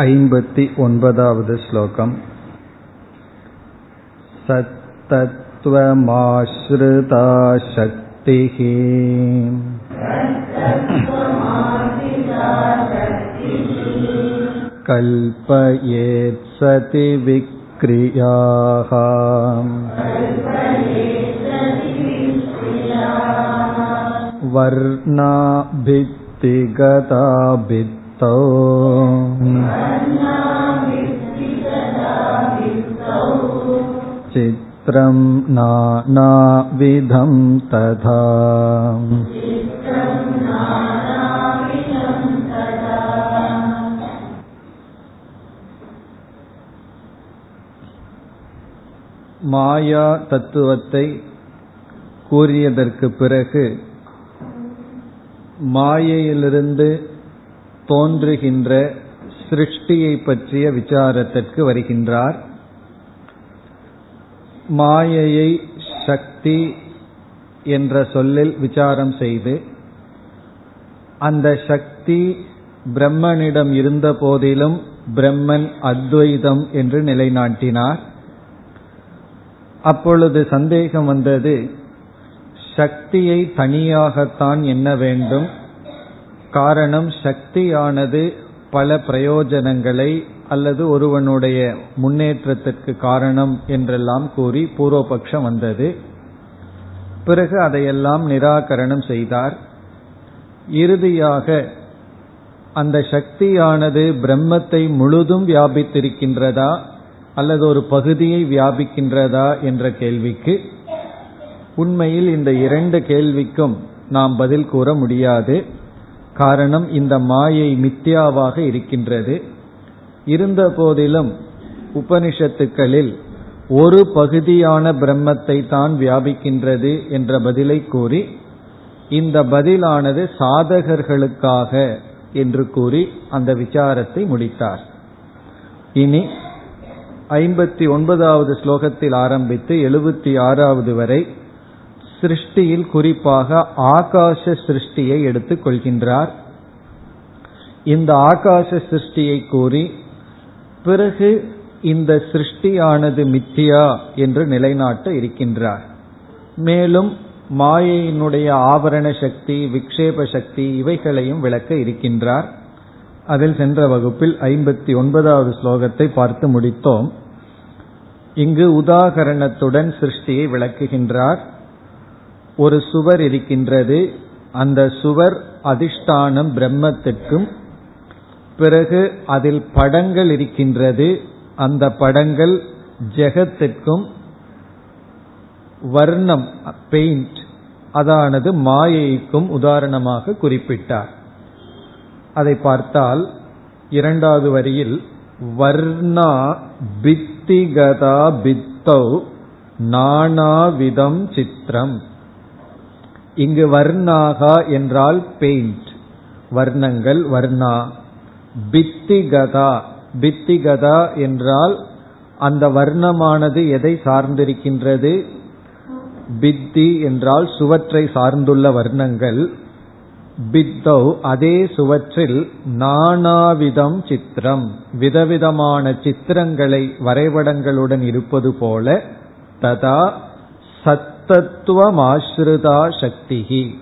ऐम्बति ओन्पदावद् श्लोकम् सत्तत्त्वमाश्रिता शक्तिः कल्पयेत् सति विक्रियाः वर्णाभित्तिगता भित्तौ चित्रं नानाविधं तथा மாயா தத்துவத்தை கூறியதற்கு பிறகு மாயையிலிருந்து தோன்றுகின்ற சிருஷ்டியை பற்றிய விசாரத்திற்கு வருகின்றார். மாயையை சக்தி என்ற சொல்லில் விசாரம் செய்து அந்த சக்தி பிரம்மனிடம் இருந்த போதிலும் பிரம்மன் அத்வைதம் என்று நிலைநாட்டினார். அப்பொழுது சந்தேகம் வந்தது சக்தியை தனியாகத்தான் எண்ண வேண்டும் காரணம் சக்தியானது பல பிரயோஜனங்களை அல்லது ஒருவனுடைய முன்னேற்றத்திற்கு காரணம் என்றெல்லாம் கூறி பூர்வபக்ஷம் வந்தது. பிறகு அதையெல்லாம் நிராகரணம் செய்தார். இறுதியாக அந்த சக்தியானது பிரம்மத்தை முழுதும் வியாபித்திருக்கின்றதா அல்லது ஒரு பகுதியை வியாபிக்கின்றதா என்ற கேள்விக்கு உண்மையில் இந்த இரண்டு கேள்விக்கும் நாம் பதில் கூற முடியாது. காரணம் இந்த மாயை மித்யாவாக இருக்கின்றது. இருந்த போதிலும் உபனிஷத்துக்களில் ஒரு பகுதியான பிரம்மத்தை தான் வியாபிக்கின்றது என்ற பதிலை கூறி இந்த பதிலானது சாதகர்களுக்காக என்று கூறி அந்த விசாரத்தை முடித்தார். இனி ஐம்பத்தி ஒன்பதாவது ஸ்லோகத்தில் ஆரம்பித்து எழுபத்தி ஆறாவது வரை சிருஷ்டியில் குறிப்பாக ஆகாச சிருஷ்டியை எடுத்துக் கொள்கின்றார். இந்த ஆகாச சிருஷ்டியை கூறி பிறகு இந்த சிருஷ்டியானது மித்தியா என்று நிலைநாட்ட இருக்கின்றார். மேலும் மாயையினுடைய ஆவரண சக்தி விக்ஷேப சக்தி இவைகளையும் விளக்க இருக்கின்றார். அதில் சென்ற வகுப்பில் ஐம்பத்தி ஒன்பதாவது ஸ்லோகத்தை பார்த்து முடித்தோம். இங்கு உதாகரணத்துடன் சிருஷ்டியை விளக்குகின்றார். ஒரு சுவர் இருக்கின்றது. அந்த சுவர் அதிஷ்டானம் பிரம்மத்திற்கும். பிறகு அதில் படங்கள் இருக்கின்றது. அந்த படங்கள் ஜெகத்திற்கும். வர்ணம் பெயிண்ட் அதானது மாயைக்கும் உதாரணமாக குறிப்பிட்டார். அதை பார்த்தால் இரண்டாவது வரியில் வர்ணா பித்திகதா பித்தௌ நானாவிதம் சித்திரம். இங்கு வர்ணாகா என்றால் பெயிண்ட் வர்ணங்கள் வர்ணா. பித்திகதா. பித்திகதா என்றால் அந்த வர்ணமானது எதை சார்ந்திருக்கின்றது? பித்தி என்றால் சுவற்றை சார்ந்துள்ள வர்ணங்கள். பித்தௌ அதே சுவற்றில் நானாவிதம் சித்திரம். விதவிதமான சித்திரங்களை வரைபடங்களுடன் இருப்பது போல ததா சத் சத்தத்துவமாஸ்ருதா சக்திகி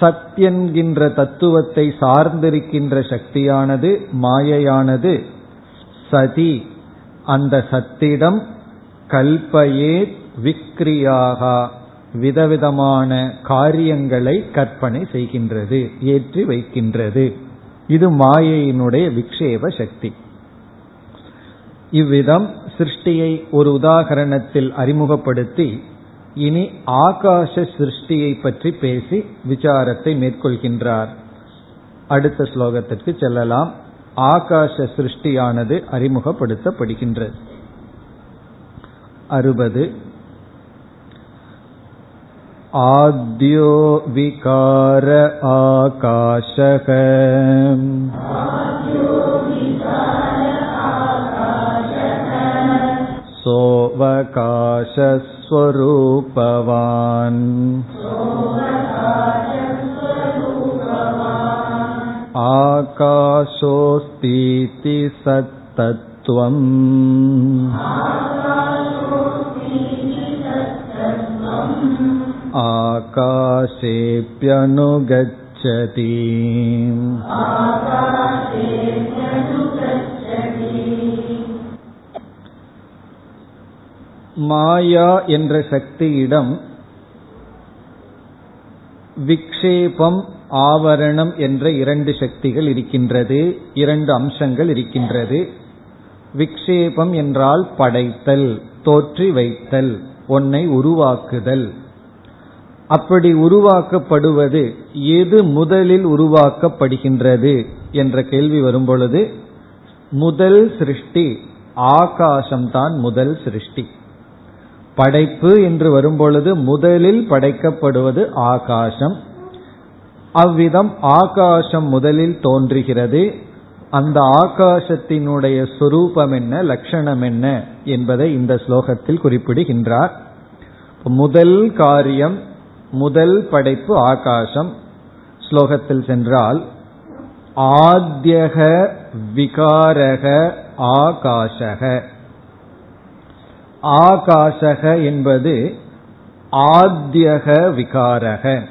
சத் என்கின்ற தத்துவத்தை சார்ந்திருக்கின்ற சக்தியானது மாயையானது. சதி அந்த சத்திடம் கல்பயே விக்ரியாகா விதவிதமான காரியங்களை கற்பனை செய்கின்றது ஏற்றி வைக்கின்றது. இது மாயையினுடைய விக்ஷேப சக்தி. இவ்விதம் சிருஷ்டியை ஒரு உதாகரணத்தில் அறிமுகப்படுத்தி இனி ஆகாச சிருஷ்டியை பற்றி பேசி விசாரத்தை மேற்கொள்கின்றார் அடுத்த ஸ்லோகத்திற்கு செல்லலாம் ஆகாச சிருஷ்டியானது அறிமுகப்படுத்தப்படுகின்றது அறுபது आद्यो विकार आकाशः सोऽवकाशस्वरूपवान् आकाशोऽस्तीति सत्तत्त्वम् आकाशेऽप्यनुगच्छति மாயா என்ற சக்தியிடம் விக்ஷேபம் ஆவரணம் என்ற இரண்டு சக்திகள் இருக்கின்றது இரண்டு அம்சங்கள் இருக்கின்றது. விக்ஷேபம் என்றால் படைத்தல் தோற்றி வைத்தல் ஒன்னை உருவாக்குதல். அப்படி உருவாக்கப்படுவது எது முதலில் உருவாக்கப்படுகின்றது என்ற கேள்வி வரும்பொழுது முதல் சிருஷ்டி ஆகாசம்தான் முதல் சிருஷ்டி. படைப்பு என்று வரும்பொழுது முதலில் படைக்கப்படுவது ஆகாசம். அவ்விதம் ஆகாசம் முதலில் தோன்றுகிறது. அந்த ஆகாசத்தினுடைய சுரூபம் என்ன லட்சணம் என்ன என்பதை இந்த ஸ்லோகத்தில் குறிப்பிடுகின்றார். முதல் காரியம் முதல் படைப்பு ஆகாசம். ஸ்லோகத்தில் சென்றால் ஆத்யக விகாரக ஆகாஷக ஆகாசக என்பது ஆத்தியக விகாரக.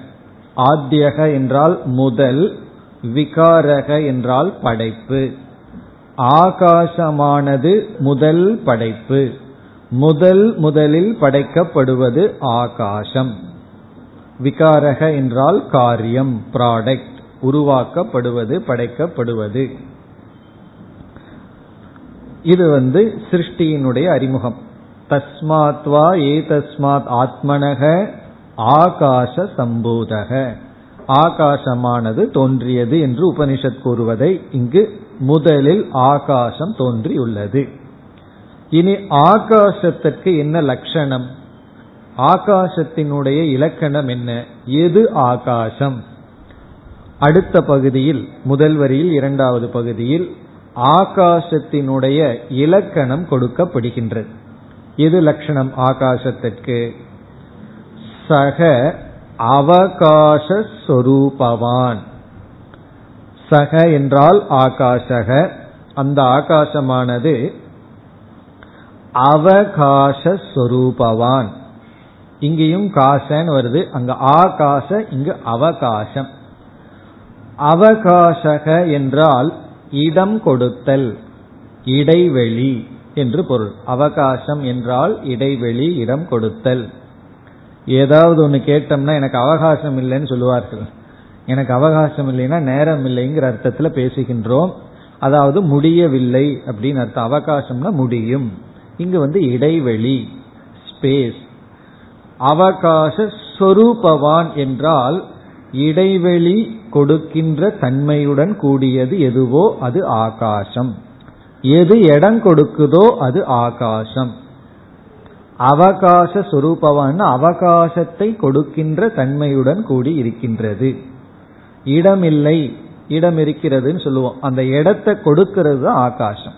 ஆத்தியக என்றால் முதல் விகாரக என்றால் படைப்பு. ஆகாசமானது முதல் படைப்பு. முதல் முதலில் படைக்கப்படுவது ஆகாசம். விகாரக என்றால் காரியம் ப்ராடக்ட் உருவாக்கப்படுவது படைக்கப்படுவது. இது வந்து சிருஷ்டியினுடைய அறிமுகம். தஸ்மாத் வா ஆத்மனக ஆகாச சம்பூதக ஆகாசமானது தோன்றியது என்று உபனிஷத் கூறுவதை இங்கு முதலில் ஆகாசம் தோன்றியுள்ளது. இனி ஆகாசத்திற்கு என்ன லட்சணம்? ஆகாசத்தினுடைய இலக்கணம் என்ன? எது ஆகாசம்? அடுத்த பகுதியில் முதல் வரியில் இரண்டாவது பகுதியில் ஆகாசத்தினுடைய இலக்கணம் கொடுக்கப்படுகின்றது. எது லட்சணம் ஆகாசத்திற்கு? சக அவகாசஸ்வரூபவான். சக என்றால் ஆகாசக. அந்த ஆகாசமானது அவகாசஸ்வரூபவான். இங்கேயும் காசன்னு வருது. அங்க ஆகாச இங்கு அவகாசம். அவகாசக என்றால் இடம் கொடுத்தல் இடைவெளி. என்று பொருள். அவகாசம் என்றால் இடைவெளி இடம் கொடுத்தல். ஏதாவது ஒன்று கேட்டோம்னா எனக்கு அவகாசம் இல்லைன்னு சொல்லுவார்கள். எனக்கு அவகாசம் இல்லைன்னா நேரம் இல்லைங்கிற அர்த்தத்தில் பேசுகின்றோம். அதாவது முடியவில்லை அப்படின்னு அர்த்தம். அவகாசம்னா முடியும். இங்கு வந்து இடைவெளி ஸ்பேஸ் அவகாச ஸ்வரூபவான் என்றால் இடைவெளி கொடுக்கின்ற தன்மையுடன் கூடியது எதுவோ அது ஆகாசம். எது இடம் கொடுக்குதோ அது ஆகாசம். அவகாச சுரூபவான் அவகாசத்தை கொடுக்கின்ற தன்மையுடன் கூடி இருக்கின்றது. இடம் இல்லை இடம் இருக்கிறதுன்னு சொல்லுவோம். அந்த இடத்தை கொடுக்கிறது தான் ஆகாசம்.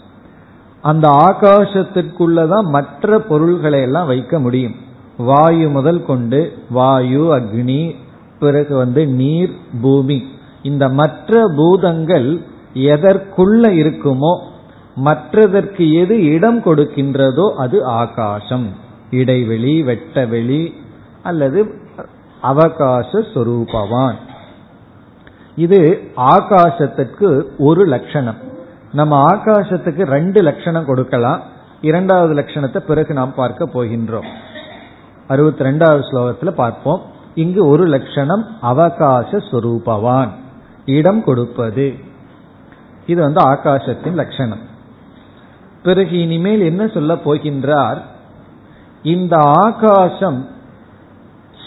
அந்த ஆகாசத்திற்குள்ளதான் மற்ற பொருள்களை எல்லாம் வைக்க முடியும். வாயு முதல் கொண்டு வாயு அக்னி பிறகு வந்து நீர் பூமி. இந்த மற்ற பூதங்கள் எதற்குள்ள இருக்குமோ மற்றதற்கு எது இடம் கொடுக்கின்றதோ அது ஆகாசம். இடைவெளி வெட்டவெளி அல்லது அவகாச சொரூபவான். இது ஆகாசத்துக்கு ஒரு லட்சணம். நம்ம ஆகாசத்துக்கு ரெண்டு லட்சணம் கொடுக்கலாம். இரண்டாவது லட்சணத்தை பிறகு நாம் பார்க்க போகின்றோம். அறுபத்தி ரெண்டாவது ஸ்லோகத்தில் பார்ப்போம். இங்கு ஒரு லட்சணம் அவகாச சொரூபவான். இடம் கொடுப்பது. இது வந்து ஆகாசத்தின் லட்சணம். பிறகு இனிமேல் என்ன சொல்ல போகின்றார்? இந்த ஆகாசம்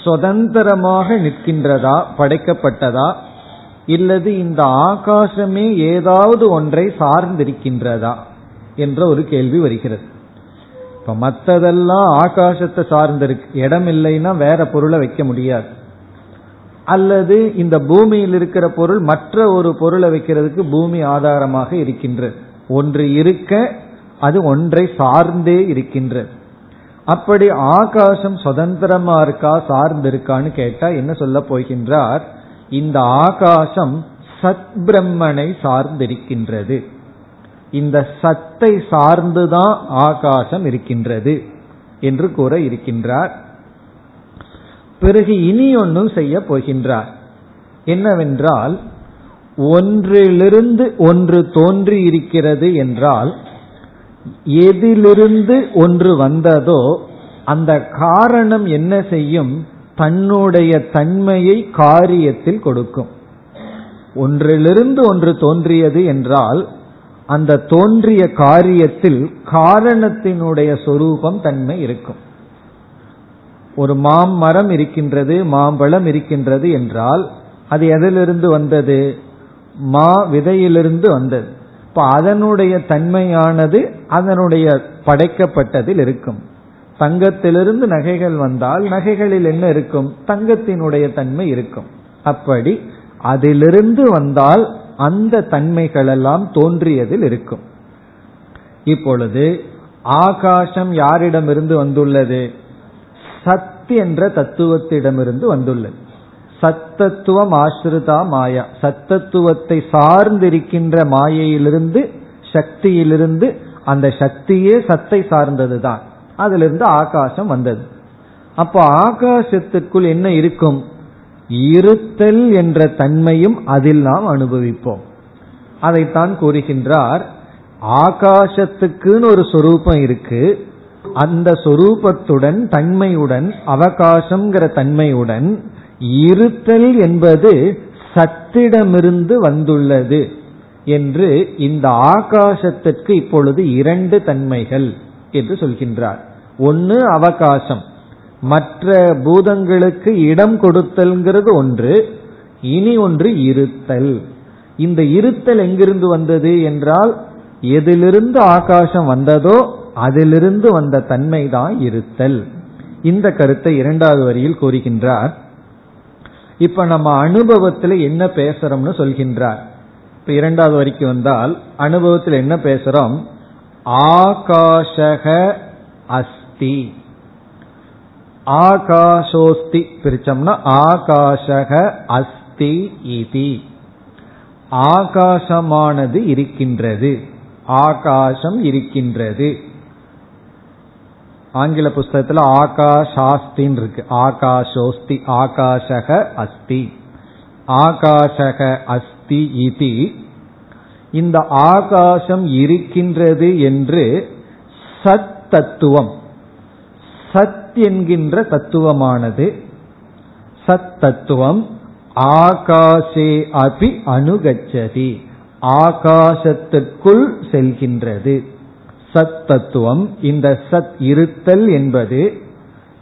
சுதந்திரமாக நிற்கின்றதா? படைக்கப்பட்டதா? இல்லது இந்த ஆகாசமே ஏதாவது ஒன்றை சார்ந்திருக்கின்றதா? என்ற ஒரு கேள்வி வருகிறது. இப்ப மற்றதெல்லாம் ஆகாசத்தை சார்ந்திருக்கு. இடம் இல்லைன்னா வேற பொருளை வைக்க முடியாது. அல்லது இந்த பூமியில் இருக்கிற பொருள் மற்ற ஒரு பொருளை வைக்கிறதுக்கு பூமி ஆதாரமாக இருக்கின்றது ஒன்று இருக்க அது ஒன்றை சார்ந்தே இருக்கின்றது அப்படி ஆகாசம் சுதந்திரமா இருக்கா சார்ந்து இருக்கான்னு கேட்டா என்ன சொல்ல போகின்றார்? இந்த ஆகாசம் சத் பிரம்மனை சார்ந்திருக்கின்றது. இந்த சத்தை சார்ந்துதான் ஆகாசம் இருக்கின்றது என்று கூற இருக்கின்றார். பிறகு இனி ஒன்றும் செய்ய போகின்றார். என்னவென்றால் ஒன்றிலிருந்து ஒன்று தோன்றி இருக்கிறது என்றால் எதிலிருந்து ஒன்று வந்ததோ அந்த காரணம் என்ன செய்யும்? தன்னுடைய தன்மையை காரியத்தில் கொடுக்கும். ஒன்றிலிருந்து ஒன்று தோன்றியது என்றால் அந்த தோன்றிய காரியத்தில் காரணத்தினுடைய சொரூபம் தன்மை இருக்கும். ஒரு மாமரம் இருக்கின்றது மாம்பழம் இருக்கின்றது என்றால் அது எதிலிருந்து வந்தது? மா விதையிலிருந்து வந்தது. இப்ப அதனுடைய தன்மையானது அதனுடைய படைக்கப்பட்டதில் இருக்கும். தங்கத்திலிருந்து நகைகள் வந்தால் நகைகளில் என்ன இருக்கும்? தங்கத்தினுடைய தன்மை இருக்கும். அப்படி அதிலிருந்து வந்தால் அந்த தன்மைகளெல்லாம் தோன்றியதில் இருக்கும். இப்பொழுது ஆகாசம் யாரிடமிருந்து வந்துள்ளது? சத் என்ற தத்துவத்திடமிருந்து வந்துள்ளது. சத்தத்துவம் ஆசிரிதா மாயா. சத்தத்துவத்தை சார்ந்திருக்கின்ற மாயையிலிருந்து சக்தியிலிருந்து அந்த சக்தியே சத்தை சார்ந்தது தான் அதிலிருந்து ஆகாசம் வந்தது. அப்போ ஆகாசத்துக்குள் என்ன இருக்கும்? இருத்தல் என்ற தன்மையும் அதில் நாம் அனுபவிப்போம். அதைத்தான் கூறுகின்றார் ஆகாசத்துக்குன்னு ஒரு சொரூபம் இருக்கு. அந்த சொரூபத்துடன் தன்மையுடன் அவகாசம்ங்கிற தன்மையுடன் இருத்தல் என்பது சத்திடமிருந்து வந்துள்ளது என்று இந்த ஆகாசத்திற்கு இப்பொழுது இரண்டு தன்மைகள் என்று சொல்கின்றார். ஒன்று அவகாசம். மற்ற பூதங்களுக்கு இடம் கொடுத்தல்ங்கிறது ஒன்று இனி ஒன்று இருத்தல். இந்த இருத்தல் எங்கிருந்து வந்தது என்றால் எதிலிருந்து ஆகாசம் வந்ததோ அதிலிருந்து வந்த தன்மை தான் இருத்தல். இந்த கருத்தை இரண்டாவது வரியில் கூறுகின்றார். இப்ப நம்ம அனுபவத்தில் என்ன பேசுறோம்னு சொல்கின்றார். இப்ப இரண்டாவது வரைக்கும் வந்தால் அனுபவத்தில் என்ன பேசுறோம்? ஆகாஷக அஸ்தி. ஆகாஷோஸ்தி பிரிச்சோம்னா ஆகாஷக அஸ்தி இதி. ஆகாசமானது இருக்கின்றது. ஆகாசம் இருக்கின்றது. ஆங்கில புஸ்தகத்தில் ஆகாஷாஸ்தின் இருக்கு ஆகாஷோஸ்தி ஆகாஷக அஸ்தி. ஆகாஷக அஸ்தி இதி. இந்த ஆகாசம் இருக்கின்றது என்று சத் தத்துவம். சத் என்கின்ற தத்துவமானது. சத் தத்துவம் ஆகாசே அபி அணுகச்சதி ஆகாசத்திற்குள் செல்கின்றது. சத் தத்துவம் இந்த சத் இருத்தல் என்பது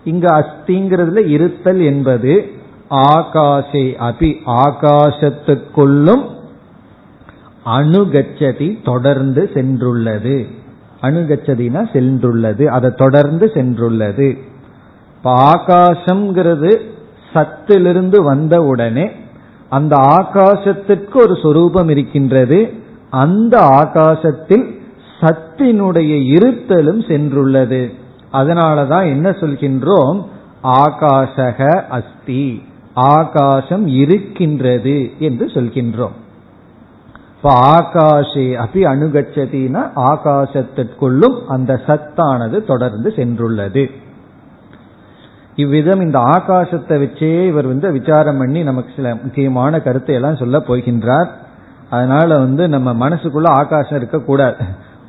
இங்கு அஸ்திங்கிறதுல இருத்தல் என்பது ஆகாசே அபி ஆகாசத்துக்குள்ளும் அணுகச்சதி தொடர்ந்து சென்றுள்ளது. அணுகச்சதினா சென்றுள்ளது அதை தொடர்ந்து சென்றுள்ளது. இப்ப ஆகாசம்ங்கிறது சத்திலிருந்து வந்த உடனே அந்த ஆகாசத்திற்கு ஒரு சொரூபம் இருக்கின்றது. அந்த ஆகாசத்தில் சத்தினுடைய இருத்தலும் சென்றுள்ளது. அதனாலதான் என்ன சொல்கின்றோம்? ஆகாசக அஸ்தி. ஆகாசம் இருக்கின்றது என்று சொல்கின்றோம். இப்ப ஆகாஷே அபி அணுகச்சதினா ஆகாசத்திற்குள்ளும் அந்த சத்தானது தொடர்ந்து சென்றுள்ளது. இவ்விதம் இந்த ஆகாசத்தை வச்சே இவர் வந்து விசாரம் பண்ணி நமக்கு சில முக்கியமான கருத்தை எல்லாம் சொல்ல போகின்றார். அதனால வந்து நம்ம மனசுக்குள்ள ஆகாசம் இருக்கக்கூடாது.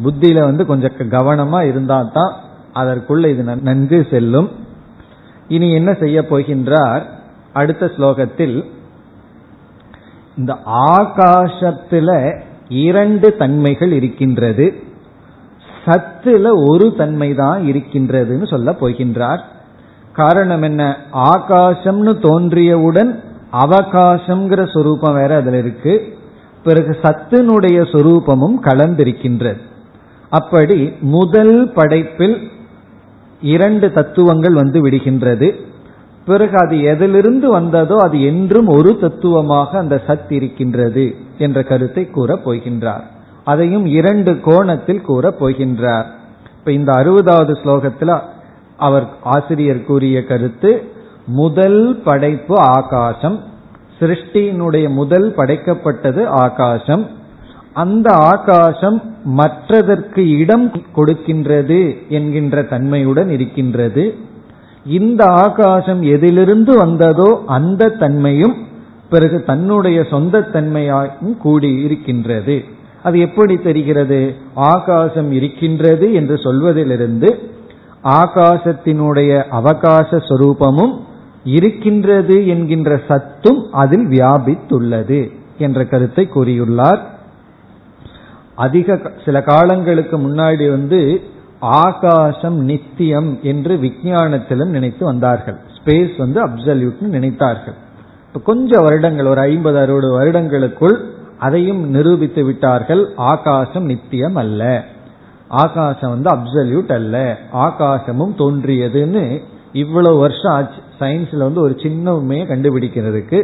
புத்தியில வந்து கொஞ்சம் கவனமா இருந்தா தான் அதற்குள்ள இது நன்கு செல்லும். இனி என்ன செய்ய போகின்றார்? அடுத்த ஸ்லோகத்தில் இந்த ஆகாசத்துல இரண்டு தன்மைகள் இருக்கின்றது. சத்துல ஒரு தன்மை தான் இருக்கின்றதுன்னு சொல்ல போகின்றார். காரணம் என்ன? ஆகாசம்னு தோன்றியவுடன் அவகாசம்ங்கிற சொரூபம் வேற அதுல இருக்கு. பிறகு சத்தினுடைய சொரூபமும் கலந்திருக்கின்றது. அப்படி முதல் படைப்பில் இரண்டு தத்துவங்கள் வந்து விடுகின்றது. பிறகு அது எதிலிருந்து வந்ததோ அது என்றும் ஒரு தத்துவமாக அந்த சத் இருக்கின்றது என்ற கருத்தை கூறப் போகின்றார். அதையும் இரண்டு கோணத்தில் கூறப் போகின்றார். இப்ப இந்த அறுபதாவது ஸ்லோகத்தில் அவர் ஆசிரியர் கூறிய கருத்து முதல் படைப்பு ஆகாசம் சிருஷ்டியினுடைய முதல் படைக்கப்பட்டது ஆகாசம் அந்த ஆகாசம் மற்றதற்கு இடம் கொடுக்கின்றது என்கின்ற தன்மையுடன் இருக்கின்றது. இந்த ஆகாசம் எதிலிருந்து வந்ததோ அந்த தன்மையும் பிறகு தன்னுடைய சொந்த தன்மையாகவும் கூடி இருக்கின்றது. அது எப்படி தெரிகிறது? ஆகாசம் இருக்கின்றது என்று சொல்வதிலிருந்து ஆகாசத்தினுடைய அவகாச சொரூபமும் இருக்கின்றது என்கின்ற சத்தும் அதில் வியாபித்துள்ளது என்ற கருத்தை கூறியுள்ளார். அதிக சில காலங்களுக்கு முன்னாடி வந்து ஆகாசம் நித்தியம் என்று விஞ்ஞானத்திலும் நினைத்து வந்தார்கள். ஸ்பேஸ் வந்து அப்சல்யூட்னு நினைத்தார்கள். இப்ப கொஞ்சம் வருடங்கள் ஒரு ஐம்பது அறுபது வருடங்களுக்குள் அதையும் நிரூபித்து விட்டார்கள். ஆகாசம் நித்தியம் அல்ல. ஆகாசம் வந்து அப்சல்யூட் அல்ல. ஆகாசமும் தோன்றியதுன்னு இவ்வளவு வருஷம் ஆச்சு. சயின்ஸ்ல வந்து ஒரு சின்ன உண்மையை கண்டுபிடிக்கிறதுக்கு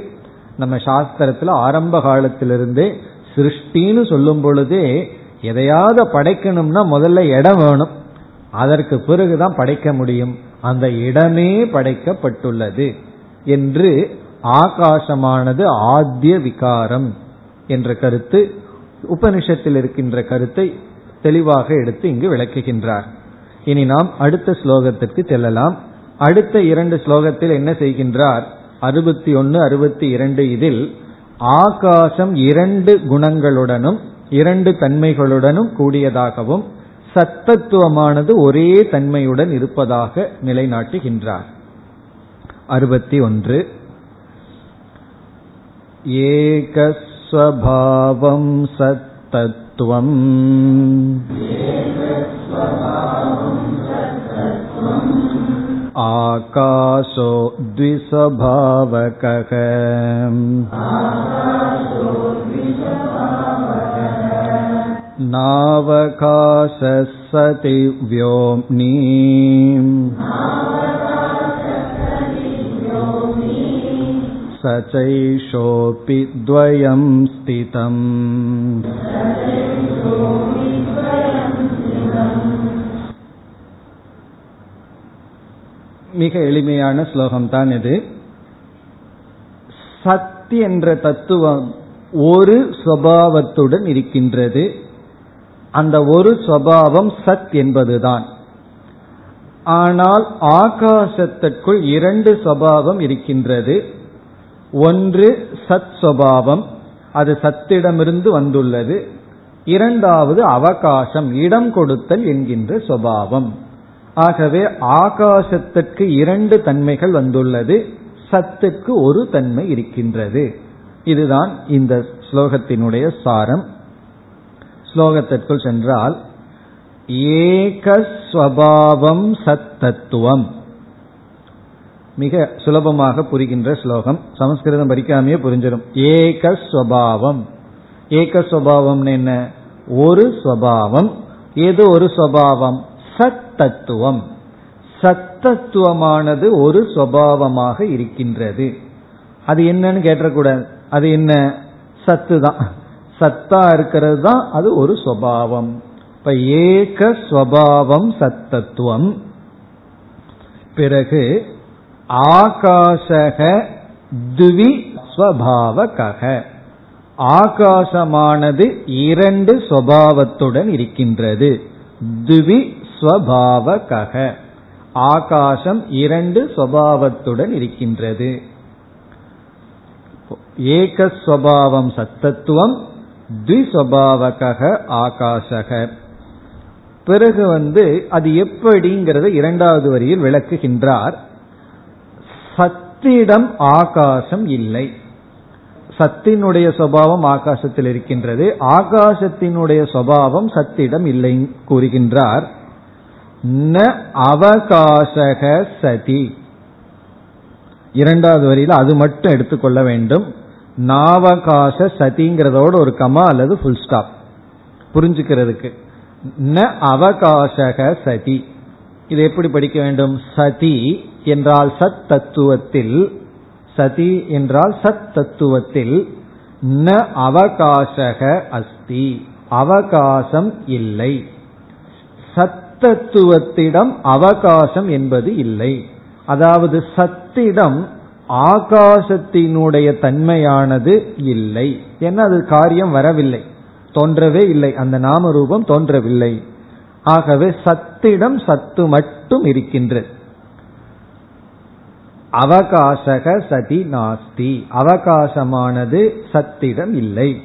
நம்ம சாஸ்திரத்துல ஆரம்ப காலத்திலிருந்தே சிருஷ்டின்னு சொல்லும் பொழுதே எதையாவது படைக்கணும்னா முதல்ல இடம் வேணும். அதற்கு பிறகுதான் படைக்க முடியும். அந்த இடமே படைக்கப்பட்டுள்ளது என்று ஆகாசமானது ஆத்திய விகாரம் என்ற கருத்து உபனிஷத்தில் இருக்கின்ற கருத்தை தெளிவாக எடுத்து இங்கு விளக்குகின்றார். இனி நாம் அடுத்த ஸ்லோகத்திற்கு செல்லலாம். அடுத்த இரண்டு ஸ்லோகத்தில் என்ன செய்கின்றார்? அறுபத்தி ஒன்று அறுபத்தி இரண்டு இதில் ஆகாசம் இரண்டு குணங்களுடனும் இரண்டு தன்மைகளுடனும் கூடியதாகவும் சத்தத்துவமானது ஒரே தன்மையுடன் இருப்பதாக நிலைநாட்டுகின்றார். அறுபத்தி ஒன்று. ஏகஸ்வபாவம் சத்தத்துவம். आकाशो द्विस्वभावकः नावकाशः सति व्योम्नि स चैषोऽपि द्वयं स्थितम् மிக எளிமையான ஸ்லோகம் தான் இது. சத் என்ற தத்துவம் ஒரு சுவாவத்துடன் இருக்கின்றது. அந்த ஒரு சுவாவம் சத் என்பதுதான். ஆனால் ஆகாசத்திற்குள் இரண்டு சுவாவம் இருக்கின்றது. ஒன்று சத் சுவாவம் அது சத்திடமிருந்து வந்துள்ளது. இரண்டாவது அவகாசம் இடம் கொடுத்தல் என்கின்ற சுவாவம். ஆகவே ஆகாசத்திற்கு இரண்டு தன்மைகள் வந்துள்ளது சத்துக்கு ஒரு தன்மை இருக்கின்றது. இதுதான் இந்த ஸ்லோகத்தினுடைய சாரம். ஸ்லோகத்திற்குள் சென்றால் ஏகஸ்வபாவம் சத்தத்துவம். மிக சுலபமாக புரிகின்ற ஸ்லோகம். சமஸ்கிருதம் படிக்காமையே புரிஞ்சிடும். ஏகஸ்வபாவம் ஏகஸ்வபாவம் என்ன? ஒரு ஸ்வபாவம். எது ஒரு ஸ்வபாவம்? சத்தத்துவம். சத்தத்துவமானது ஒரு சுவாவமாக இருக்கின்றது. அது என்னன்னு கேட்டக்கூடாது அது என்ன? சத்து தான் சத்தா இருக்கிறது தான் அது ஒரு சுவாவம். இப்ப ஏக சுவாவம் சத்தத்துவம். பிறகு ஆகாசக துவி ஸ்வபாவக ஆகாசமானது இரண்டு சுவாவத்துடன் இருக்கின்றது. துவி ஸ்வபாவக ஆகாசம் இரண்டு சுவாவத்துடன் இருக்கின்றது. ஏகஸ்வபாவம் சத்தத்துவம் திஸ்வபாவக ஆகாசக. பிறகு வந்து அது எப்படிங்கிறத இரண்டாவது வரியில் விளக்குகின்றார். சத்திடம் ஆகாசம் இல்லை. சத்தினுடைய சுவாவம் ஆகாசத்தில் இருக்கின்றது. ஆகாசத்தினுடைய சுவாவம் சத்திடம் இல்லை கூறுகின்றார். ந அவகாசக சதி. இரண்டாவது வரியில் அது மட்டும் எடுத்துக்கொள்ள வேண்டும். நாவகாச சதிங்கிறதோட ஒரு கமா அல்லது ஃபுல் ஸ்டாப் புரிஞ்சுக்கிறதுக்கு. ந அவகாசக சதி. இது எப்படி படிக்க வேண்டும்? சதி என்றால் சத் தத்துவத்தில் சதி என்றால் சத் தத்துவத்தில் ந அவகாசக அஸ்தி. அவகாசம் இல்லை. சத் சத்தத்துவத்திடம் அவகாசம் என்பது இல்லை. அதாவது சத்திடம் ஆகாசத்தினுடைய தன்மையானது இல்லை. ஏன்னா அது காரியம் வரவில்லை. தோன்றவே இல்லை. அந்த நாம ரூபம் தோன்றவில்லை. ஆகவே சத்திடம் சத்து மட்டும் இருக்கின்றது. அவகாசக சதி நாஸ்தி. அவகாசமானது சத்திடம் இல்லை.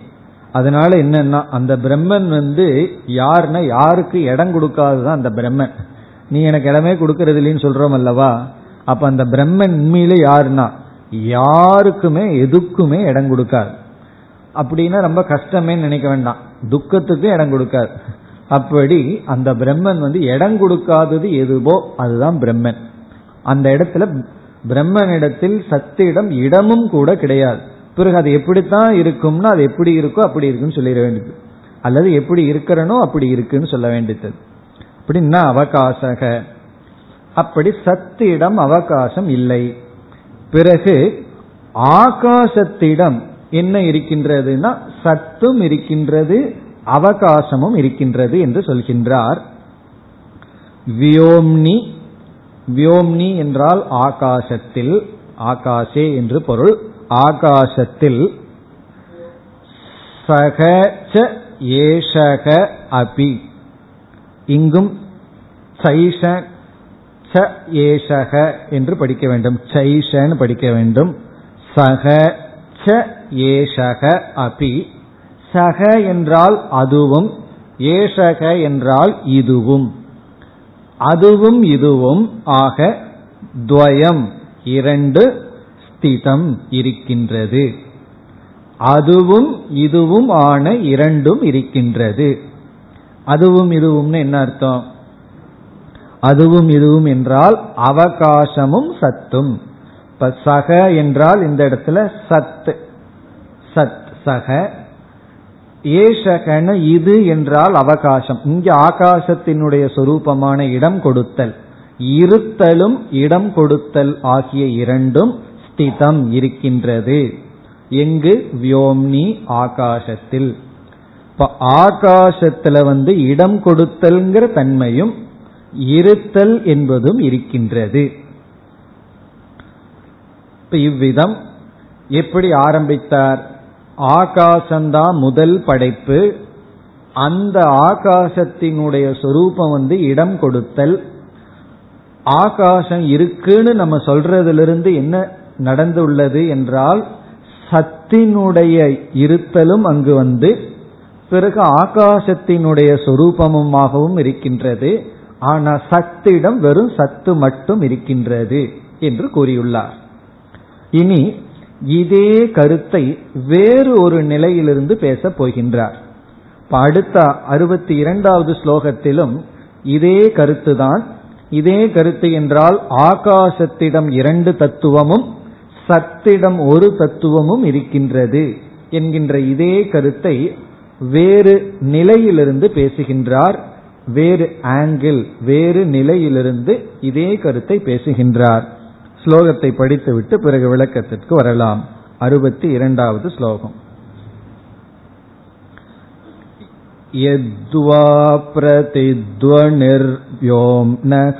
அதனால என்னன்னா அந்த பிரம்மன் வந்து யாருன்னா யாருக்கு இடம் கொடுக்காதுதான் அந்த பிரம்மன். நீ எனக்கு இடமே கொடுக்கறது இல்லைன்னு சொல்றோம் அல்லவா? அப்ப அந்த பிரம்மன் உண்மையில யாருன்னா யாருக்குமே எதுக்குமே இடம் கொடுக்காது. அப்படின்னா ரொம்ப கஷ்டமே நினைக்க வேண்டாம். துக்கத்துக்கு இடம் கொடுக்காது. அப்படி அந்த பிரம்மன் வந்து இடம் கொடுக்காதது எதுவோ அதுதான் பிரம்மன். அந்த இடத்துல பிரம்மனிடத்தில் சத்தியிடம் இடமும் கூட கிடையாது. பிறகு அது எப்படித்தான் இருக்கும்னா அது எப்படி இருக்கோ அப்படி இருக்குன்னு சொல்லிட வேண்டியது. அல்லது எப்படி இருக்கிறனோ அப்படி இருக்குன்னு சொல்ல வேண்டியது. அப்படின்னா அவகாசக. அப்படி சத்திடம் அவகாசம் இல்லை. பிறகு ஆகாசத்திடம் என்ன இருக்கின்றதுன்னா சத்தும் இருக்கின்றது அவகாசமும் இருக்கின்றது என்று சொல்கின்றார். வியோம்னி. வியோம்னி என்றால் ஆகாசத்தில் ஆகாசே என்று பொருள். ஆகாசத்தில் சகச்ச ஏஷக அபி. இங்கும் சைஷ ச ஏஷக என்று படிக்க வேண்டும். சைஷன்னு படிக்க வேண்டும். சக ச ஏஷக அபி. சக என்றால் அதுவும் ஏஷக என்றால் இதுவும். அதுவும் இதுவும் ஆக துவயம் இரண்டு ஸ்திதம் இருக்கின்றது. அதுவும் இதுவும் ஆன இரண்டும் இருக்கின்றது. அதுவும் இதுவும்னு என்ன அர்த்தம்? அதுவும் இதுவும் என்றால் அவகாசமும் சத்தும். இப்ப சக என்றால் இந்த இடத்துல சத் சத் சக. ஏஷகன இது என்றால் அவகாசம். இங்கே ஆகாசத்தினுடைய சொரூபமான இடம் கொடுத்தல். இருத்தலும் இடம் கொடுத்தல் ஆகிய இரண்டும் ஸ்திதம் இருக்கின்றது. எங்கு? வியோம்னி ஆகாசத்தில். இப்ப ஆகாசத்துல வந்து இடம் கொடுத்தல்ங்கிற தன்மையும் இருத்தல் என்பதும் இருக்கின்றது. இப்ப இவ்விதம் எப்படி ஆரம்பித்தார்? ஆகாசந்தான் முதல் படைப்பு. அந்த ஆகாசத்தினுடைய சொரூபம் வந்து இடம் கொடுத்தல். ஆகாசம் இருக்குன்னு நம்ம சொல்றதிலிருந்து என்ன நடந்துள்ளது என்றால் சத்தினுடைய இருத்தலும் அங்கு வந்து பிறகு ஆகாசத்தினுடைய சொரூபமுமாகவும் இருக்கின்றது. ஆனா சத்திடம் வெறும் சத்து மட்டும் இருக்கின்றது என்று கூறியுள்ளார். இனி இதே கருத்தை வேறு ஒரு நிலையிலிருந்து பேசப் போகின்றார். அடுத்த அறுபத்தி இரண்டாவது ஸ்லோகத்திலும் இதே கருத்துதான். இதே கருத்து என்றால் ஆகாசத்திடம் இரண்டு தத்துவமும் சத்திடம் ஒரு தத்துவமும் இருக்கின்றது என்கின்ற இதே கருத்தை வேறு நிலையிலிருந்து பேசுகின்றார் வேறு ஆங்கிள் வேறு நிலையிலிருந்து இதே கருத்தை பேசுகின்றார் ஸ்லோகத்தை படித்துவிட்டு பிறகு விளக்கத்திற்கு வரலாம் அறுபத்தி இரண்டாவது ஸ்லோகம் यद्वा प्रतिध्वनिर्व्योम्नः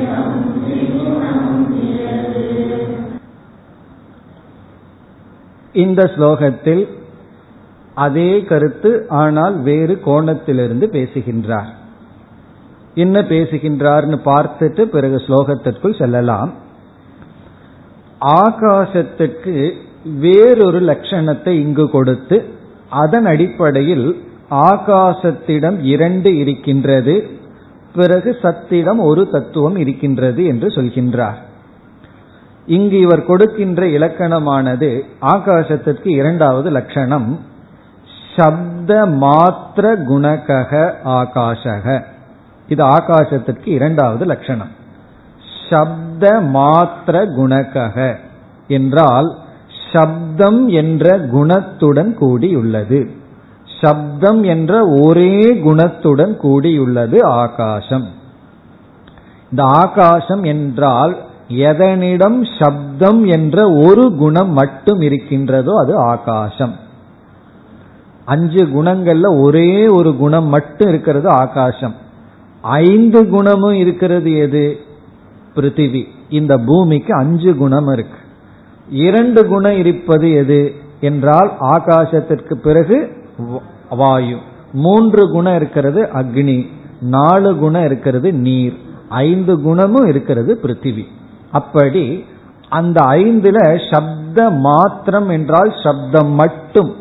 இந்த ஸ்லோகத்தில் அதே கருத்து ஆனால் வேறு கோணத்திலிருந்து பேசுகின்றார். என்ன பேசுகின்றார்னு பார்த்துட்டு பிறகு ஸ்லோகத்திற்குள் செல்லலாம். ஆகாசத்துக்கு வேறொரு லட்சணத்தை இங்கு கொடுத்து அதன் அடிப்படையில் ஆகாசத்திடம் இரண்டு இருக்கின்றது பிறகு சத்திடம் ஒரு தத்துவம் இருக்கின்றது என்று சொல்கின்றார். இங்கு இவர் கொடுக்கின்ற இலக்கணமானது ஆகாசத்திற்கு இரண்டாவது லட்சணம். சப்த மாத்திர குணகக ஆகாஷக இது ஆகாசத்திற்கு இரண்டாவது லட்சணம். சப்த மாத்திர குணகக என்றால் சப்தம் என்ற குணத்துடன் கூடியுள்ளது. சப்தம் என்ற ஒரே குணத்துடன் கூடியுள்ளது ஆகாசம். இந்த ஆகாசம் என்றால் எதனிடம் சப்தம் என்ற ஒரு குணம் மட்டும் இருக்கின்றதோ அது ஆகாசம். அஞ்சு குணங்கள்ல ஒரே ஒரு குணம் மட்டும் இருக்கிறது ஆகாசம். ஐந்து குணமும் இருக்கிறது எது? பிருத்திவி. இந்த பூமிக்கு அஞ்சு குணம் இருக்கு. இரண்டு குணம் இருப்பது எது? என்றால் ஆகாசத்திற்கு பிறகு வாயு. மூன்று குணம் இருக்கிறது அக்னி. நாலு குணம் இருக்கிறது நீர். ஐந்து குணமும் இருக்கிறது பிருத்திவி. அப்படி அந்த ஐந்துல சப்த மாத்திரம் என்றால் சப்தம் மட்டும்.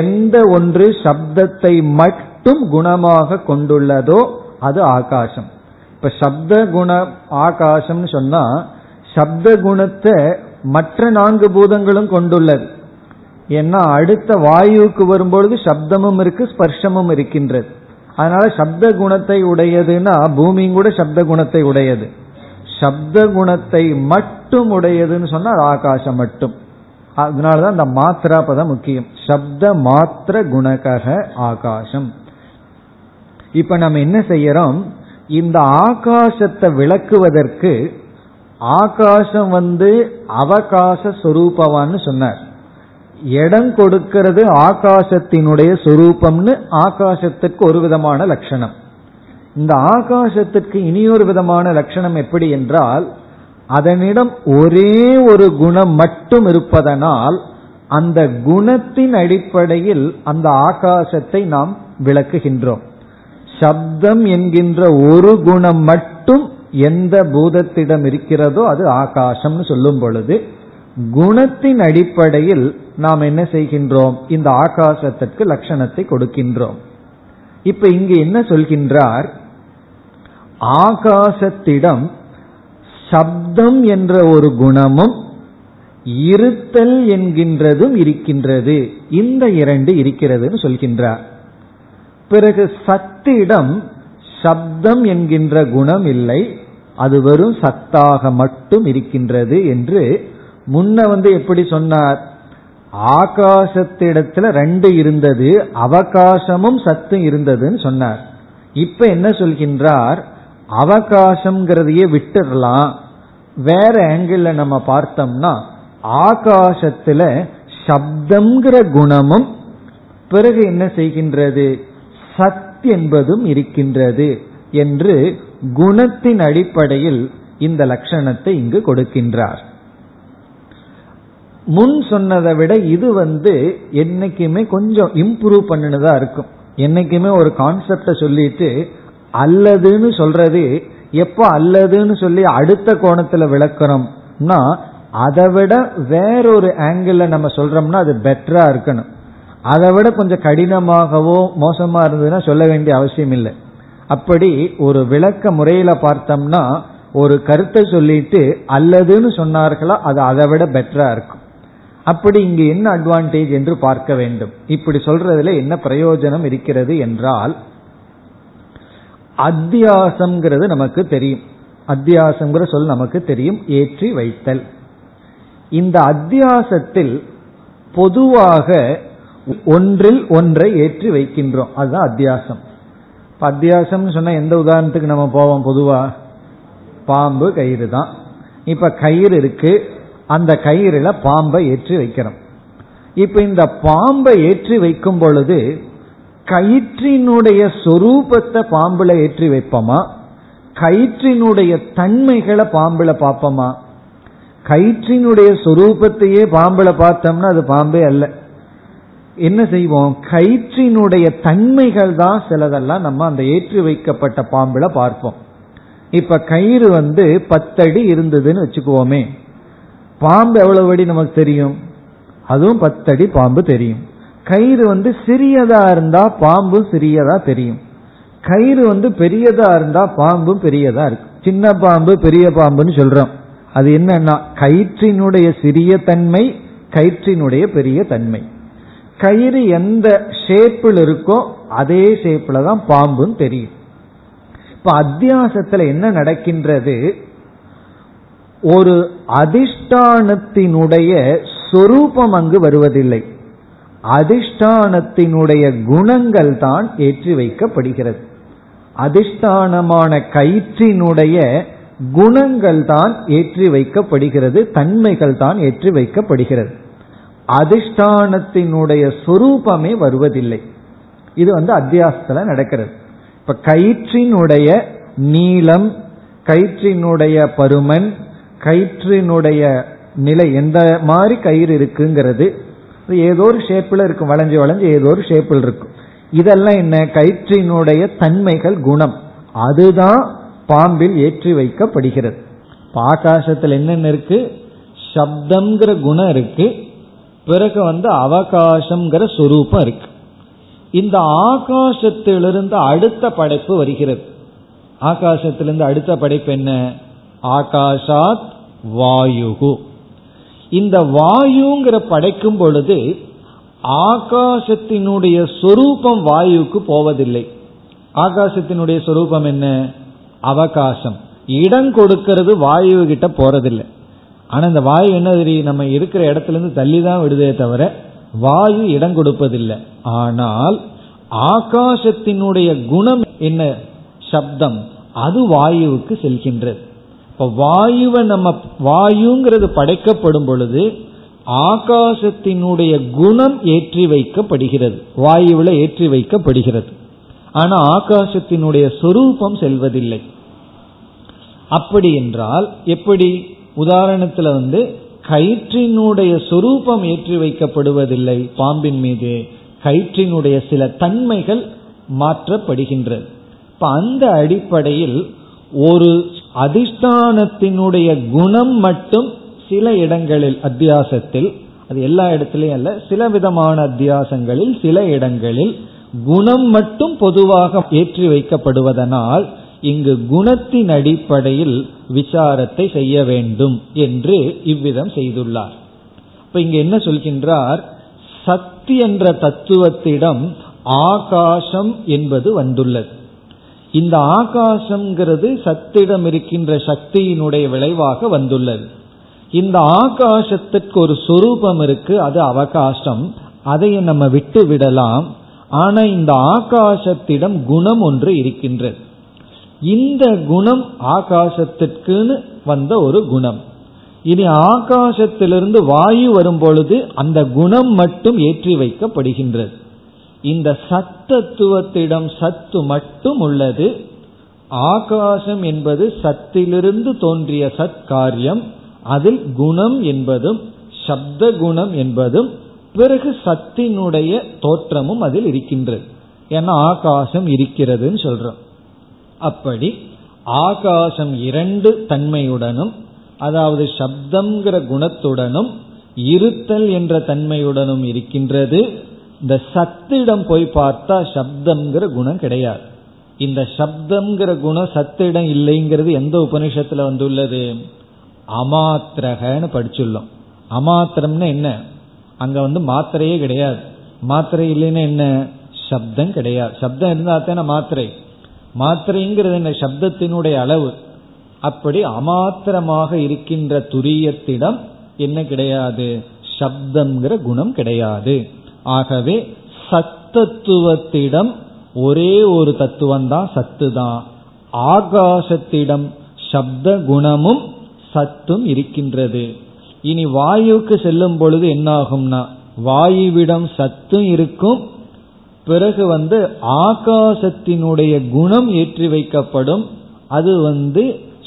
எந்த ஒன்று சப்தத்தை மட்டும் குணமாக கொண்டுள்ளதோ அது ஆகாசம். இப்ப சப்த குண ஆகாசம்னு சொன்னா சப்த குணத்தை மற்ற நான்கு பூதங்களும் கொண்டுள்ளது. ஏன்னா அடுத்த வாயுவுக்கு வரும்பொழுது சப்தமும் இருக்கு ஸ்பர்ஷமும் இருக்கின்றது. அதனால சப்த குணத்தை உடையதுன்னா பூமியும் கூட சப்த குணத்தை உடையது. சப்த குணத்தை மட்டும் உடையதுன்னு சொன்னா ஆகாசம் மட்டும். அதனாலதான் இந்த மாத்திரா பதம் முக்கியம். சப்த மாத்திர குணகக ஆகாசம். இப்ப நம்ம என்ன செய்யறோம்? இந்த ஆகாசத்தை விளக்குவதற்கு ஆகாசம் வந்து அவகாச சொரூபவான்னு சொன்னார். இடம் கொடுக்கிறது ஆகாசத்தினுடைய சொரூபம்னு ஆகாசத்துக்கு ஒரு விதமான லட்சணம். இந்த ஆகாசத்திற்கு இனியொரு விதமான லட்சணம் எப்படி என்றால் அதனிடம் ஒரே ஒரு குணம் மட்டும் இருப்பதனால் அந்த குணத்தின் அடிப்படையில் அந்த ஆகாசத்தை நாம் விளக்குகின்றோம். சப்தம் என்கின்ற ஒரு குணம் மட்டும் எந்த பூதத்திடம் இருக்கிறதோ அது ஆகாசம்னு சொல்லும் பொழுது குணத்தின் அடிப்படையில் நாம் என்ன செய்கின்றோம்? இந்த ஆகாசத்திற்கு லட்சணத்தை கொடுக்கின்றோம். இப்ப இங்கு என்ன சொல்கின்றார்? ஆகாசத்திடம் சப்தம் என்ற ஒரு குணமும் இருத்தல் என்கின்றதும் இருக்கின்றது. இந்த இரண்டு இருக்கிறதுன்னு சொல்கின்றார். பிறகு சத்திடம் சப்தம் என்கின்ற குணம் இல்லை. அது வெறும் சத்தாக மட்டும் இருக்கின்றது என்று முன்ன வந்து எப்படி சொன்னார்? ஆகாசத்திடத்துல ரெண்டு இருந்தது அவகாசமும் சத்தும் இருந்ததுன்னு சொன்னார். இப்ப என்ன சொல்கின்றார்? அவகாசம்ங்கிறதையே விட்டுடலாம். வேற ஆங்கிள் நம்ம பார்த்தோம்னா ஆகாசத்துல சப்தம்ங்கிற குணமும் பிறகு என்ன செய்கின்றது? சத் என்பதும் இருக்கின்றது என்று குணத்தின் அடிப்படையில் இந்த லட்சணத்தை இங்கு கொடுக்கின்றார். முன் சொன்னதை விட இது வந்து என்னைக்குமே கொஞ்சம் இம்ப்ரூவ் பண்ணினதா இருக்கும். என்னைக்குமே ஒரு கான்செப்ட சொல்லிட்டு அல்லதுன்னு சொல்றது எப்ப அல்லதுன்னு சொல்லி அடுத்த கோணத்துல விளக்கிறோம்னா அதை விட வேறொரு ஆங்கிள் நம்ம சொல்றோம்னா அது பெட்டரா இருக்கணும். அதை விட கொஞ்சம் கடினமாகவோ மோசமா இருந்ததுன்னா சொல்ல வேண்டிய அவசியம் இல்லை. அப்படி ஒரு விளக்க முறையில பார்த்தோம்னா ஒரு கருத்தை சொல்லிட்டு அல்லதுன்னு சொன்னார்களா அது அதை விட பெட்டரா இருக்கும். அப்படி இங்கு என்ன அட்வான்டேஜ் என்று பார்க்க வேண்டும்? இப்படி சொல்றதுல என்ன பிரயோஜனம் இருக்கிறது என்றால் அத்தியாசம்ங்கிறது நமக்கு தெரியும். அத்தியாசம்ங்கிற சொல் நமக்கு தெரியும். ஏற்றி வைத்தல். இந்த அத்தியாசத்தில் பொதுவாக ஒன்றில் ஒன்றை ஏற்றி வைக்கின்றோம். அதுதான் அத்தியாசம். அத்தியாசம் சொன்னா எந்த உதாரணத்துக்கு நம்ம போவோம் பொதுவா? பாம்பு கயிறு தான். இப்ப கயிறு இருக்கு. அந்த கயிறுல பாம்பை ஏற்றி வைக்கிறோம். இப்ப இந்த பாம்பை ஏற்றி வைக்கும் பொழுது கயிற்றினுடைய சொரூபத்தை பாம்புல ஏற்றி வைப்போமா? கயிற்றினுடைய தன்மைகளை பாம்புல பார்ப்போமா? கயிற்றினுடைய சொரூபத்தையே பாம்புல பார்த்தோம்னா அது பாம்பே அல்ல. என்ன செய்வோம்? கயிற்றினுடைய தன்மைகள் தான் சிலதெல்லாம் நம்ம அந்த ஏற்றி வைக்கப்பட்ட பாம்புல பார்ப்போம். இப்ப கயிறு வந்து பத்தடி இருந்ததுன்னு வச்சுக்குவோமே. பாம்பு எவ்வளவு அடி நமக்கு தெரியும்? அதுவும் பத்தடி பாம்பு தெரியும். கயிறு வந்து சிறியதா இருந்தா பாம்பும் சிறியதா தெரியும். கயிறு வந்து பெரியதா இருந்தா பாம்பும் பெரியதா இருக்கு. சின்ன பாம்பு பெரிய பாம்புன்னு சொல்றோம். அது என்னன்னா கயிற்றினுடைய சிறிய தன்மை கயிற்றினுடைய பெரிய தன்மை. கயிறு எந்த ஷேப்பில் இருக்கோ அதே ஷேப்பில் தான் பாம்புன்னு தெரியும். இப்ப அத்தியாசத்துல என்ன நடக்கின்றது? ஒரு அதிஷ்டானத்தினுடைய சொரூபம் அங்கு வருவதில்லை. அதிஷ்டானத்தினுடைய குணங்கள் தான் ஏற்றி வைக்கப்படுகிறது. அதிஷ்டானமான கயிற்றினுடைய குணங்கள் தான் ஏற்றி வைக்கப்படுகிறது தன்மைகள் தான் ஏற்றி வைக்கப்படுகிறது. அதிஷ்டானத்தினுடைய சொரூபமே வருவதில்லை. இது வந்து அத்தியாசத்துல நடக்கிறது. இப்ப கயிற்றினுடைய நீளம் கயிற்றினுடைய பருமன் கயிற்றினுடைய நிலை எந்த மாதிரி கயிறு இருக்குங்கிறது ஏதோ ஒரு ஷேப்பில் இருக்கும் வளைஞ்சு வளைஞ்சு ஏதோ ஒரு ஷேப்பில் இருக்கும். இதெல்லாம் என்ன? கயிற்றினுடைய தன்மைகள் குணம். அதுதான் பாம்பில் ஏற்றி வைக்கப்படுகிறது. ஆகாசத்தில் என்னென்ன இருக்கு? சப்தம்ங்கிற குணம் இருக்கு. பிறகு வந்து அவகாசம்ங்கிற சொரூபம் இருக்கு. இந்த ஆகாசத்திலிருந்து அடுத்த படைப்பு வருகிறது. ஆகாசத்திலிருந்து அடுத்த படைப்பு என்ன? ஆகாஷாத் வாயுகு இந்த வாயுங்கிற படைக்கும் பொழுது ஆகாசத்தினுடைய சொரூபம் வாயுக்கு போவதில்லை. ஆகாசத்தினுடைய சொரூபம் என்ன? அவகாசம். இடம் கொடுக்கிறது வாயு கிட்ட போறதில்லை. ஆனா இந்த வாயு என்ன தெரியும்? நம்ம இருக்கிற இடத்துல இருந்து தள்ளி தான் விடுதே தவிர வாயு இடம் கொடுப்பதில்லை. ஆனால் ஆகாசத்தினுடைய குணம் என்ன? சப்தம். அது வாயுவுக்கு செல்கின்றது. இப்ப வாயுவை நம்ம வாயுங்கிறது படைக்கப்படும் பொழுது ஆகாசத்தினுடைய குணம் ஏற்றி வைக்கப்படுகிறது. வாயுவில் ஏற்றி வைக்கப்படுகிறது. ஆனா ஆகாசத்தினுடைய சொரூபம் செல்வதில்லை. அப்படி என்றால் எப்படி? உதாரணத்துல வந்து கயிற்றினுடைய சொரூபம் ஏற்றி வைக்கப்படுவதில்லை பாம்பின் மீது. கயிற்றினுடைய சில தன்மைகள் மாற்றப்படுகின்றது. இப்ப அந்த அடிப்படையில் ஒரு அதிஷ்டானத்தினுடைய குணம் மட்டும் சில இடங்களில் அத்தியாசத்தில் அது எல்லா இடத்திலையும் அல்ல சில விதமான அத்தியாசங்களில் சில இடங்களில் குணம் மட்டும் பொதுவாக ஏற்றி வைக்கப்படுவதனால் இங்கு குணத்தின் அடிப்படையில் விசாரத்தை செய்ய வேண்டும் என்று இவ்விதம் செய்துள்ளார். இப்ப இங்க என்ன சொல்கின்றார்? சக்தி என்ற தத்துவத்திடம் ஆகாசம் என்பது வந்துள்ளது. இந்த ஆகாசம்ங்கிறது சத்திடம் இருக்கின்ற சக்தியினுடைய விளைவாக வந்துள்ளது. இந்த ஆகாசத்திற்கு ஒரு சொரூபம் இருக்கு அது அவகாசம். அதை நம்ம விட்டு விடலாம். ஆனா இந்த ஆகாசத்திடம் குணம் ஒன்று இருக்கின்றது. இந்த குணம் ஆகாசத்திற்குன்னு வந்த ஒரு குணம். இனி ஆகாசத்திலிருந்து வாயு வரும் பொழுது அந்த குணம் மட்டும் ஏற்றி வைக்கப்படுகின்றது. இந்த சத்தத்துவத்திடம் சத்து மட்டும் உள்ளது. ஆகாசம் என்பது சத்திலிருந்து தோன்றிய சத்காரியம் அதில் குணம் என்பதும் சப்த குணம் என்பதும் பிறகு சத்தினுடைய தோற்றமும் அதில் இருக்கின்றது. ஏன்னா ஆகாசம் இருக்கிறதுன்னு சொல்றோம். அப்படி ஆகாசம் இரண்டு தன்மையுடனும் அதாவது சப்தம்ங்கிற குணத்துடனும் இருத்தல் என்ற தன்மையுடனும் இருக்கின்றது. இந்த சத்திடம் போய் பார்த்தா சப்தம்ங்கிற குணம் கிடையாது. இந்த சப்தம்ங்கிற குணம் சத்திடம் இல்லைங்கிறது எந்த உபனிஷத்துல வந்துள்ளது? அமாத்திரகன்னு படிச்சுள்ளோம். அமாத்திரம்னு என்ன? அங்க வந்து மாத்திரையே கிடையாது. மாத்திரை இல்லைன்னா என்ன? சப்தம் கிடையாது. சப்தம் இருந்தா தானே மாத்திரை. மாத்திரைங்கிறது என்ன? சப்தத்தினுடைய அளவு. அப்படி அமாத்திரமாக இருக்கின்ற துரியத்திடம் என்ன கிடையாது? சப்தம்ங்கிற குணம் கிடையாது. ஆகவே சத்தத்துவத்திடம் ஒரே ஒரு தத்துவம் தான் சத்து தான் ஆகாசத்திடம் சப்த குணமும் சத்தும் இருக்கின்றது. இனி வாயுக்கு செல்லும் பொழுது என்ன ஆகும்னா வாயுவிடம் சத்தும் இருக்கும் பிறகு வந்து ஆகாசத்தினுடைய குணம் ஏற்றி வைக்கப்படும் அது வந்து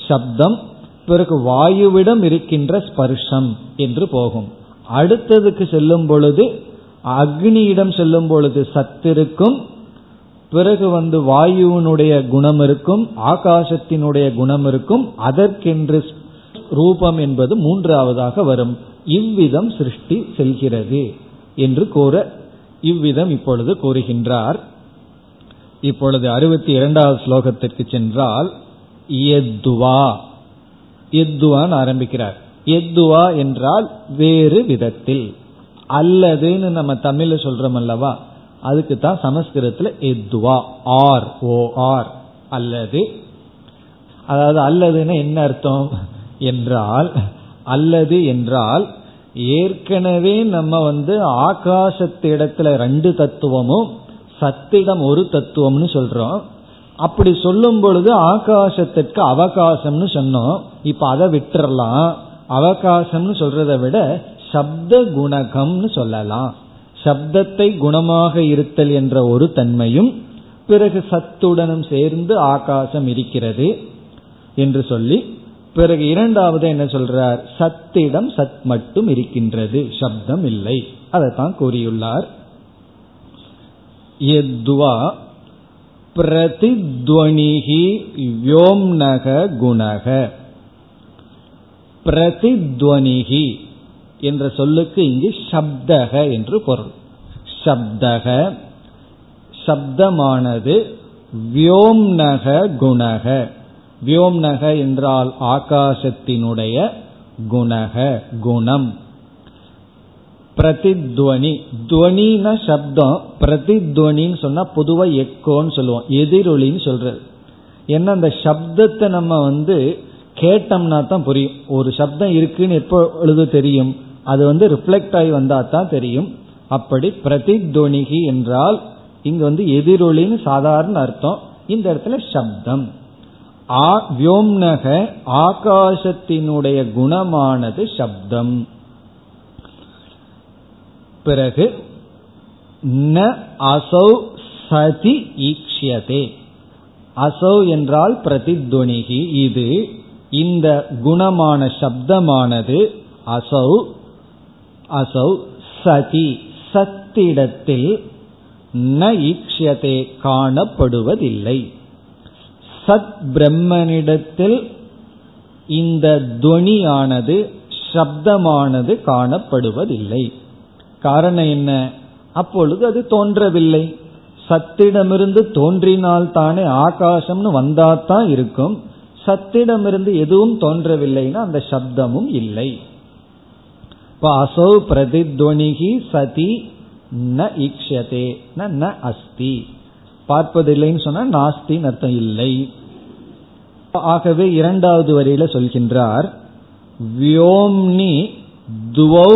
சப்தம் பிறகு வாயுவிடம் இருக்கின்ற ஸ்பர்ஷம் என்று போகும். அடுத்ததுக்கு செல்லும் பொழுது அக்னியிடம் செல்லும் பொழுது சத்திருக்கும் பிறகு வந்து வாயுவினுடைய குணம் இருக்கும் ஆகாசத்தினுடைய குணம் இருக்கும் அதற்கென்று ரூபம் என்பது மூன்றாவதாக வரும். இவ்விதம் சிருஷ்டி செல்கிறது என்று கூற இவ்விதம் இப்பொழுது கூறுகின்றார். இப்பொழுது அறுபத்தி இரண்டாவது ஸ்லோகத்திற்கு சென்றால் எத்துவா. எத்துவான் ஆரம்பிக்கிறார். எத்துவா என்றால் வேறு விதத்தில். அல்லதுன்னு நம்ம தமிழ்ல சொல்றோம் அல்லவா? அதுக்கு தான் சமஸ்கிருதத்துல எத்வா ஆர் ஓ ஆர். அல்லது அதாவது அல்லதுன்னு என்ன அர்த்தம்? என்றால் அல்லது என்றால் ஏற்கனவே நம்ம வந்து ஆகாசத்திடத்துல ரெண்டு தத்துவமும் சத்திடம் ஒரு தத்துவம்னு சொல்றோம். அப்படி சொல்லும் பொழுது ஆகாசத்திற்கு அவகாசம்னு சொன்னோம். இப்ப அதை விட்டுறலாம். அவகாசம்னு சொல்றதை விட சப்த குணகம்னு சொல்லலாம். சப்தத்தை குணமாக இருத்தல் என்ற ஒரு தன்மையும் பிறகு சத்துடனும் சேர்ந்து ஆகாசம் இருக்கிறது என்று சொல்லி பிறகு இரண்டாவது என்ன சொல்றார்? சத்திடம் சத் மட்டும் இருக்கின்றது சப்தம் இல்லை. அதைத்தான் கூறியுள்ளார். எத்வா பிரதித்வனிகி யோம்னக குணக. பிரதித்வனிகி என்ற சொல்லுக்கு இங்கு சப்தக என்று பொருள். சப்தக சப்தமானது வியோம்னக குணக. வியோம்னக என்றால் ஆகாசத்தினுடைய குணக குணம். பிரதித்வனி துவனின சப்தம் பிரதித்வனின்னு சொன்னா பொதுவா எக்கோன்னு சொல்லுவோம் எதிரொலின்னு சொல்றது. ஏன்னா அந்த சப்தத்தை நம்ம வந்து கேட்டோம்னா தான் புரியும். ஒரு சப்தம் இருக்குன்னு எப்பொழுது தெரியும்? அது வந்து ரிஃப்ளெக்ட் ஆகி வந்தா தான் தெரியும். அப்படி பிரதித்வனிகி என்றால் இங்கு வந்து எதிரொலின்னு சாதாரண அர்த்தம். இந்த இடத்துல சப்தம். ஆ வியோம்னக ஆகாசத்தினுடைய குணமானது சப்தம். பிறகு ந அசௌ சதி ஈக்ஷியதே. அசௌ என்றால் பிரதித்வனிகி. இது இந்த குணமான சப்தமானது அசௌ அசௌ சதி சத்திடத்தில் ந ஈக்ஷதே காணப்படுவதில்லை சத் பிரம்மனிடத்தில் இந்த துவனியானது சப்தமானது காணப்படுவதில்லை காரணம் என்ன? அப்பொழுது அது தோன்றவில்லை। சத்திடமிருந்து தோன்றினால் தானே ஆகாசம்னு வந்தாதான் இருக்கும். சத்திடமிருந்து எதுவும் தோன்றவில்லைன்னா அந்த சப்தமும் இல்லை. இப்ப அசௌ பிரதித்வனிகி சதி ந ஈக்ஷதே ந அஸ்தி. பார்ப்பதில்லைன்னு சொன்னா நாஸ்தி அர்த்தம் இல்லை. ஆகவே இரண்டாவது வரியில சொல்கின்றார் வியோம்னி துவௌ.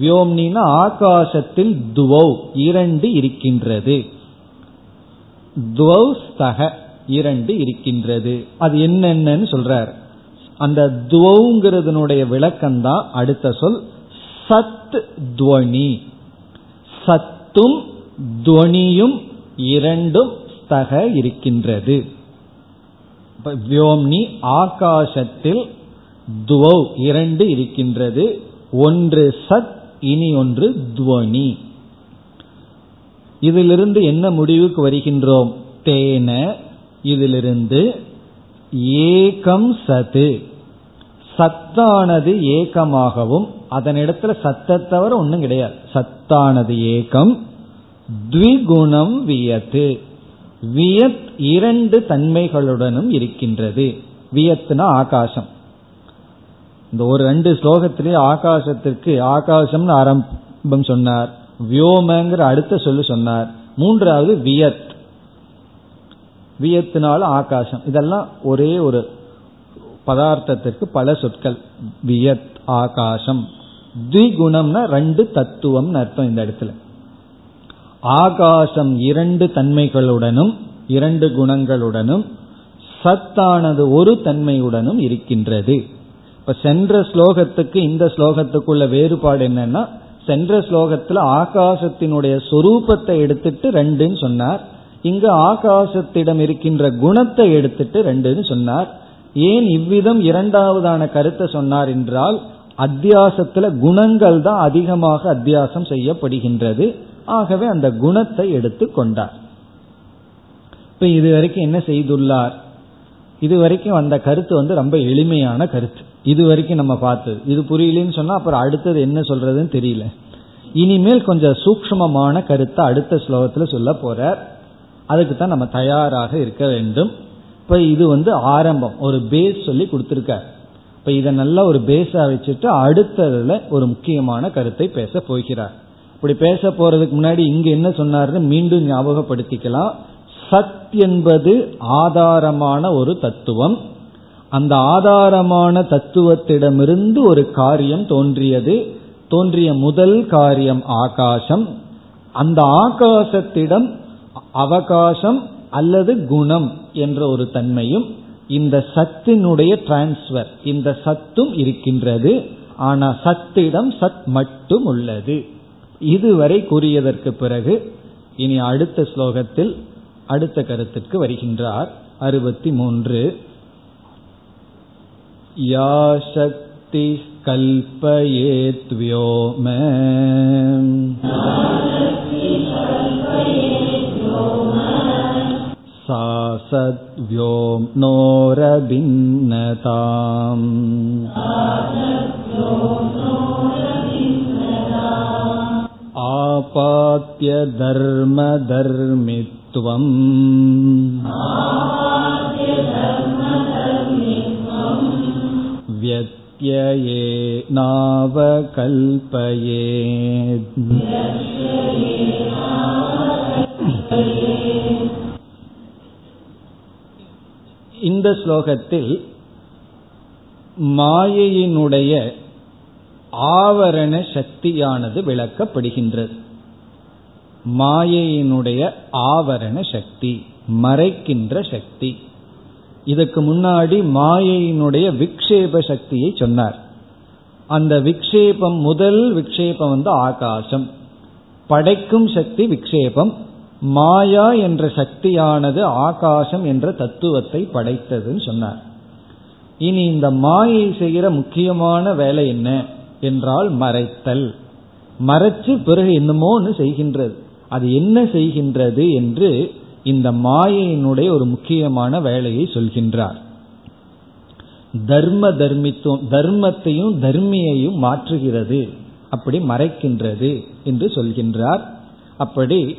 வியோம்னினா ஆகாசத்தில் துவௌ இரண்டு இருக்கின்றது. துவௌ ஸ்தக இரண்டு இருக்கின்றது. அது என்னென்னு சொல்றார். அந்த துவங்கிறதுனுடைய விளக்கம் தான் அடுத்த சொல். சத் துவனி சத்தும் துவனியும் இரண்டும் ஸ்தக இருக்கின்றது. வியோம்னி ஆகாசத்தில் துவௌ இரண்டு இருக்கின்றது. ஒன்று சத் இனி ஒன்று துவனி இதிலிருந்து என்ன முடிவுக்கு வருகின்றோம்? தேன. இதிலிருந்து ஏகம் சத்து. சத்தானது ஏகமாகவும் அதனிடத்துல சத்தை தவிர ஒன்றும் கிடையாது. சத்தானது ஏகம் த்விகுணம் வியத்து. வியத் இரண்டு தன்மைகளுடனும் இருக்கின்றது. வியத்னா ஆகாசம். இந்த ஒரு ரெண்டு ஸ்லோகத்திலே ஆகாசத்திற்கு ஆகாசம்னு ஆரம்பம் சொன்னார். வியோமங்கிற அடுத்த சொல்லு சொன்னார். மூன்றாவது வியத். வியத்தினால ஆகாசம். இதெல்லாம் ஒரே ஒரு பதார்த்தத்திற்கு பல சொற்கள். வியத் ஆகாசம். திகுணம்னா ரெண்டு தத்துவம்னு அர்த்தம் இந்த இடத்துல. ஆகாசம் இரண்டு தன்மைகளுடனும் இரண்டு குணங்களுடனும் சத்தானது ஒரு தன்மையுடனும் இருக்கின்றது. இப்ப சென்ற ஸ்லோகத்துக்கு இந்த ஸ்லோகத்துக்குள்ள வேறுபாடு என்னன்னா சென்ற ஸ்லோகத்துல ஆகாசத்தினுடைய சொரூபத்தை எடுத்துட்டு ரெண்டுன்னு சொன்னார். இங்கு ஆகாசத்திடம் இருக்கின்ற குணத்தை எடுத்துட்டு ரெண்டுன்னு சொன்னார். ஏன் இவ்விதம் இரண்டாவதான கருத்தை சொன்னார் என்றால் அத்தியாசத்துல குணங்கள் தான் அதிகமாக அத்தியாசம் செய்யப்படுகின்றது. ஆகவே அந்த குணத்தை எடுத்து கொண்டார். இப்ப இது வரைக்கும் என்ன செய்துள்ளார்? இது வரைக்கும் அந்த கருத்து வந்து ரொம்ப எளிமையான கருத்து. இது வரைக்கும் நம்ம பார்த்தது. இது புரியலன்னு சொன்னா அப்புறம் அடுத்தது என்ன சொல்றதுன்னு தெரியல. இனிமேல் கொஞ்சம் சூக்மமான கருத்தை அடுத்த ஸ்லோகத்துல சொல்ல போறார். அதுக்கு தான் நம்ம தயாராக இருக்க வேண்டும். இப்ப இது வந்து ஆரம்பம். ஒரு பேஸ் சொல்லி கொடுத்திருக்கார் இப்ப இதை நல்லா ஒரு பேஸா வச்சுட்டு அடுத்ததுல ஒரு முக்கியமான கருத்தை பேச போகிறார். இப்படி பேச போறதுக்கு முன்னாடி இங்க என்ன சொன்னார்னு மீண்டும் ஞாபகப்படுத்திக்கலாம். சத் என்பது ஆதாரமான ஒரு தத்துவம். அந்த ஆதாரமான தத்துவத்திடமிருந்து ஒரு காரியம் தோன்றியது. தோன்றிய முதல் காரியம் ஆகாசம். அந்த ஆகாசத்திடம் அவகாசம் அல்லது குணம் என்ற ஒரு தன்மையும் இந்த சத்தினுடைய டிரான்ஸ்பர் இந்த சத்தும் இருக்கின்றது. ஆனா சத்திடம் சத் மட்டும் உள்ளது. இதுவரை கூறியதற்கு பிறகு இனி அடுத்த ஸ்லோகத்தில் அடுத்த கருத்துக்கு வருகின்றார். அறுபத்தி மூன்று யா சக்தி கல்பயேத் सा सद्व्योम्नोरभिन्नताम् आपात्य धर्मधर्मित्वम् व्यत्ययेनावकल्पयेत् இந்த ஸ்லோகத்தில் மாயையினுடைய ஆவரண சக்தியானது விளக்கப்படுகின்றது. மாயையினுடைய ஆவரண சக்தி மறைக்கின்ற சக்தி. இதுக்கு முன்னாடி மாயையினுடைய விக்ஷேப சக்தியை சொன்னார். அந்த விக்ஷேபம் முதல் விக்ஷேபம் வந்து ஆகாசம். படைக்கும் சக்தி விக்ஷேபம் மாயா என்ற சக்தியானது ஆகாசம் என்ற தத்துவத்தை படைத்ததுன்னு சொன்னார். இனி இந்த மாயை செய்கிற முக்கியமான வேலை என்ன என்றால் மறைத்தல். மறைச்சு பிறகு என்னமோ ஒன்று செய்கின்றது. அது என்ன செய்கின்றது என்று இந்த மாயையினுடைய ஒரு முக்கியமான வேலையை சொல்கின்றார். தர்ம தர்மித்துவம் தர்மத்தையும் தர்மியையும் மாற்றுகிறது. அப்படி மறைக்கின்றது என்று சொல்கின்றார். அப்படி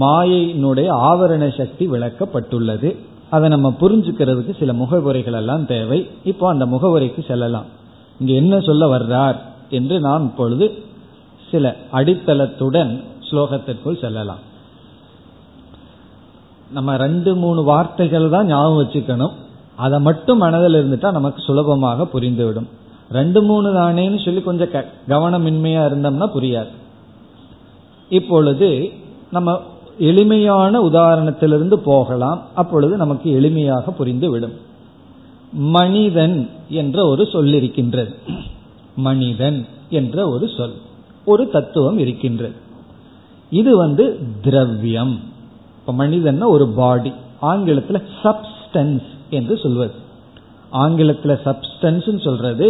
மாயையினுடைய ஆவரண சக்தி விளக்கப்பட்டுள்ளது. அதை நம்ம புரிஞ்சுக்கிறதுக்கு சில முகவுரைகள் எல்லாம் தேவை. இப்போ அந்த முகவுரைக்கு செல்லலாம். இங்க என்ன சொல்ல வர்றார் என்று நாம் இப்பொழுது சில அடித்தளத்துடன் ஸ்லோகத்திற்குள் செல்லலாம். நம்ம ரெண்டு மூணு வார்த்தைகள் தான் ஞாபகம் வச்சுக்கணும். அதை மட்டும் மனதில் இருந்துட்டா நமக்கு சுலபமாக புரிந்துவிடும். ரெண்டு மூணு தானேன்னு சொல்லி கொஞ்சம் கவனமின்மையா இருந்தோம்னா புரியாது. இப்பொழுது நம்ம எளிமையான உதாரணத்திலிருந்து போகலாம். அப்பொழுது நமக்கு எளிமையாக புரிந்துவிடும். மனிதன் என்ற ஒரு சொல் இருக்கின்றது மனிதன் என்ற ஒரு சொல் ஒரு தத்துவம் இருக்கின்றது. இது வந்து திரவியம். இப்ப மனிதன் ஒரு பாடி ஆங்கிலத்தில் சப்ஸ்டன்ஸ் என்று சொல்வது. ஆங்கிலத்தில் சப்ஸ்டன்ஸ் சொல்றது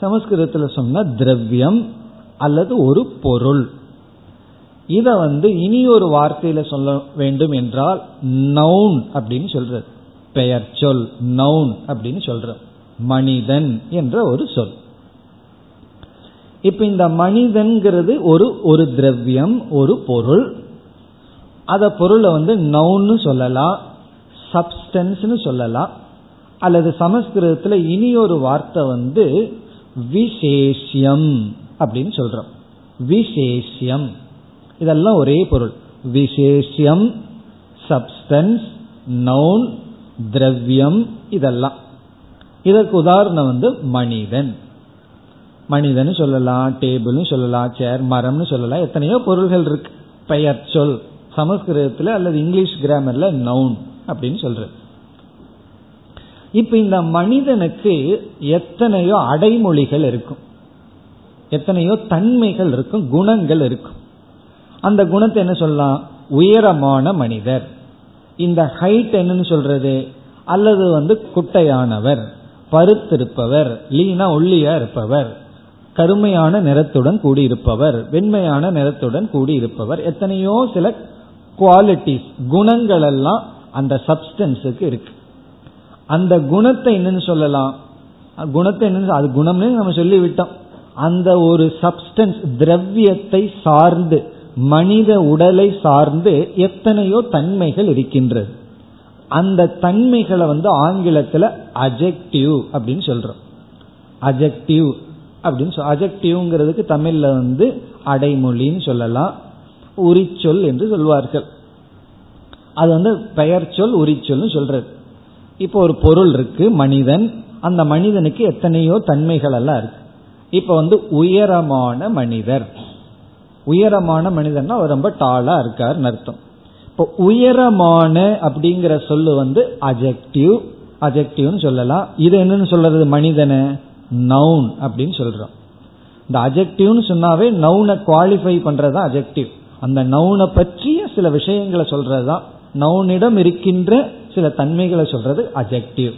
சமஸ்கிருதத்தில் சொன்ன திரவியம் அல்லது ஒரு பொருள். இத வந்து இனி ஒரு வார்த்தையில சொல்ல வேண்டும் என்றால் நவுன் அப்படின்னு சொல்றது. பெயர் சொல் நவுன் அப்படின்னு சொல்ற மனிதன் என்ற ஒரு சொல். இப்ப இந்த மனிதன்கிறது ஒரு ஒரு திரவியம் ஒரு பொருள். அத பொருளை வந்து நவுன்னு சொல்லலாம் சப்ஸ்டன்ஸ்னு சொல்லலாம் அல்லது சமஸ்கிருதத்தில் இனி ஒரு வார்த்தை வந்து விசேஷியம் அப்படின்னு சொல்றோம். விசேஷியம். இதெல்லாம் ஒரே பொருள். விசேஷம் சப்ஸ்டன்ஸ் நவுன் திரவியம் இதெல்லாம். இதற்கு உதாரணம் வந்து மனிதன். மனிதன் சொல்லலாம் டேபிள்னு சொல்லலாம் சேர் மரம்னு சொல்லலாம் எத்தனையோ பொருள்கள் இருக்கு. பெயர் சொல் சமஸ்கிருதத்தில் அல்லது இங்கிலீஷ் கிராமர்ல நவுன் அப்படின்னு சொல்றது. இப்ப இந்த மனிதனுக்கு எத்தனையோ அடைமொழிகள் இருக்கும். எத்தனையோ தன்மைகள் இருக்கும் குணங்கள் இருக்கும். அந்த குணத்தை என்ன சொல்லலாம்? உயரமான மனிதர். இந்த ஹைட் என்னன்னு சொல்றது? அல்லது வந்து குட்டையானவர் பருத்திருப்பவர் லீனா ஒல்லியா இருப்பவர் கருமையான நிறத்துடன் கூடியிருப்பவர் வெண்மையான நிறத்துடன் கூடியிருப்பவர் எத்தனையோ சில குவாலிட்டிஸ் குணங்கள் எல்லாம் அந்த சப்ஸ்டன்ஸுக்கு இருக்கு. அந்த குணத்தை என்னன்னு சொல்லலாம்? குணத்தை என்னன்னு அது குணம்னு நம்ம சொல்லிவிட்டோம். அந்த ஒரு சப்ஸ்டன்ஸ் திரவியத்தை சார்ந்து மனித உடலை சார்ந்து எத்தனையோ தன்மைகள் இருக்கின்றது. அந்த தன்மைகளை வந்து ஆங்கிலத்தில் அஜெக்டிவ் அப்படின்னு சொல்றோம். அஜெக்டிவ் அப்படின்னு அஜெக்டிவ்ங்கிறதுக்கு தமிழ்ல வந்து அடைமொழின்னு சொல்லலாம். உரிச்சொல் என்று சொல்வார்கள். அது வந்து பெயர் சொல் உரிச்சொல்னு சொல்றது. இப்போ ஒரு பொருள் இருக்கு மனிதன். அந்த மனிதனுக்கு எத்தனையோ தன்மைகள் எல்லாம் இருக்கு. இப்ப வந்து உயரமான மனிதர். உயரமான மனிதன்னா அவர் ரொம்ப டாலா இருக்காருன்னு அர்த்தம். இப்போ உயரமான அப்படிங்கிற சொல்லு வந்து அஜெக்டிவ் அஜெக்டிவ்னு சொல்லலாம். இது என்னன்னு சொல்றது? மனிதனை நவுன் அப்படின்னு சொல்றோம். இந்த அஜெக்டிவ்னு சொன்னாவே நவுனை குவாலிஃபை பண்றது அஜெக்டிவ் அந்த நவுனை பற்றிய சில விஷயங்களை சொல்றதுதான். நவுனிடம் இருக்கின்ற சில தன்மைகளை சொல்றது அஜெக்டிவ்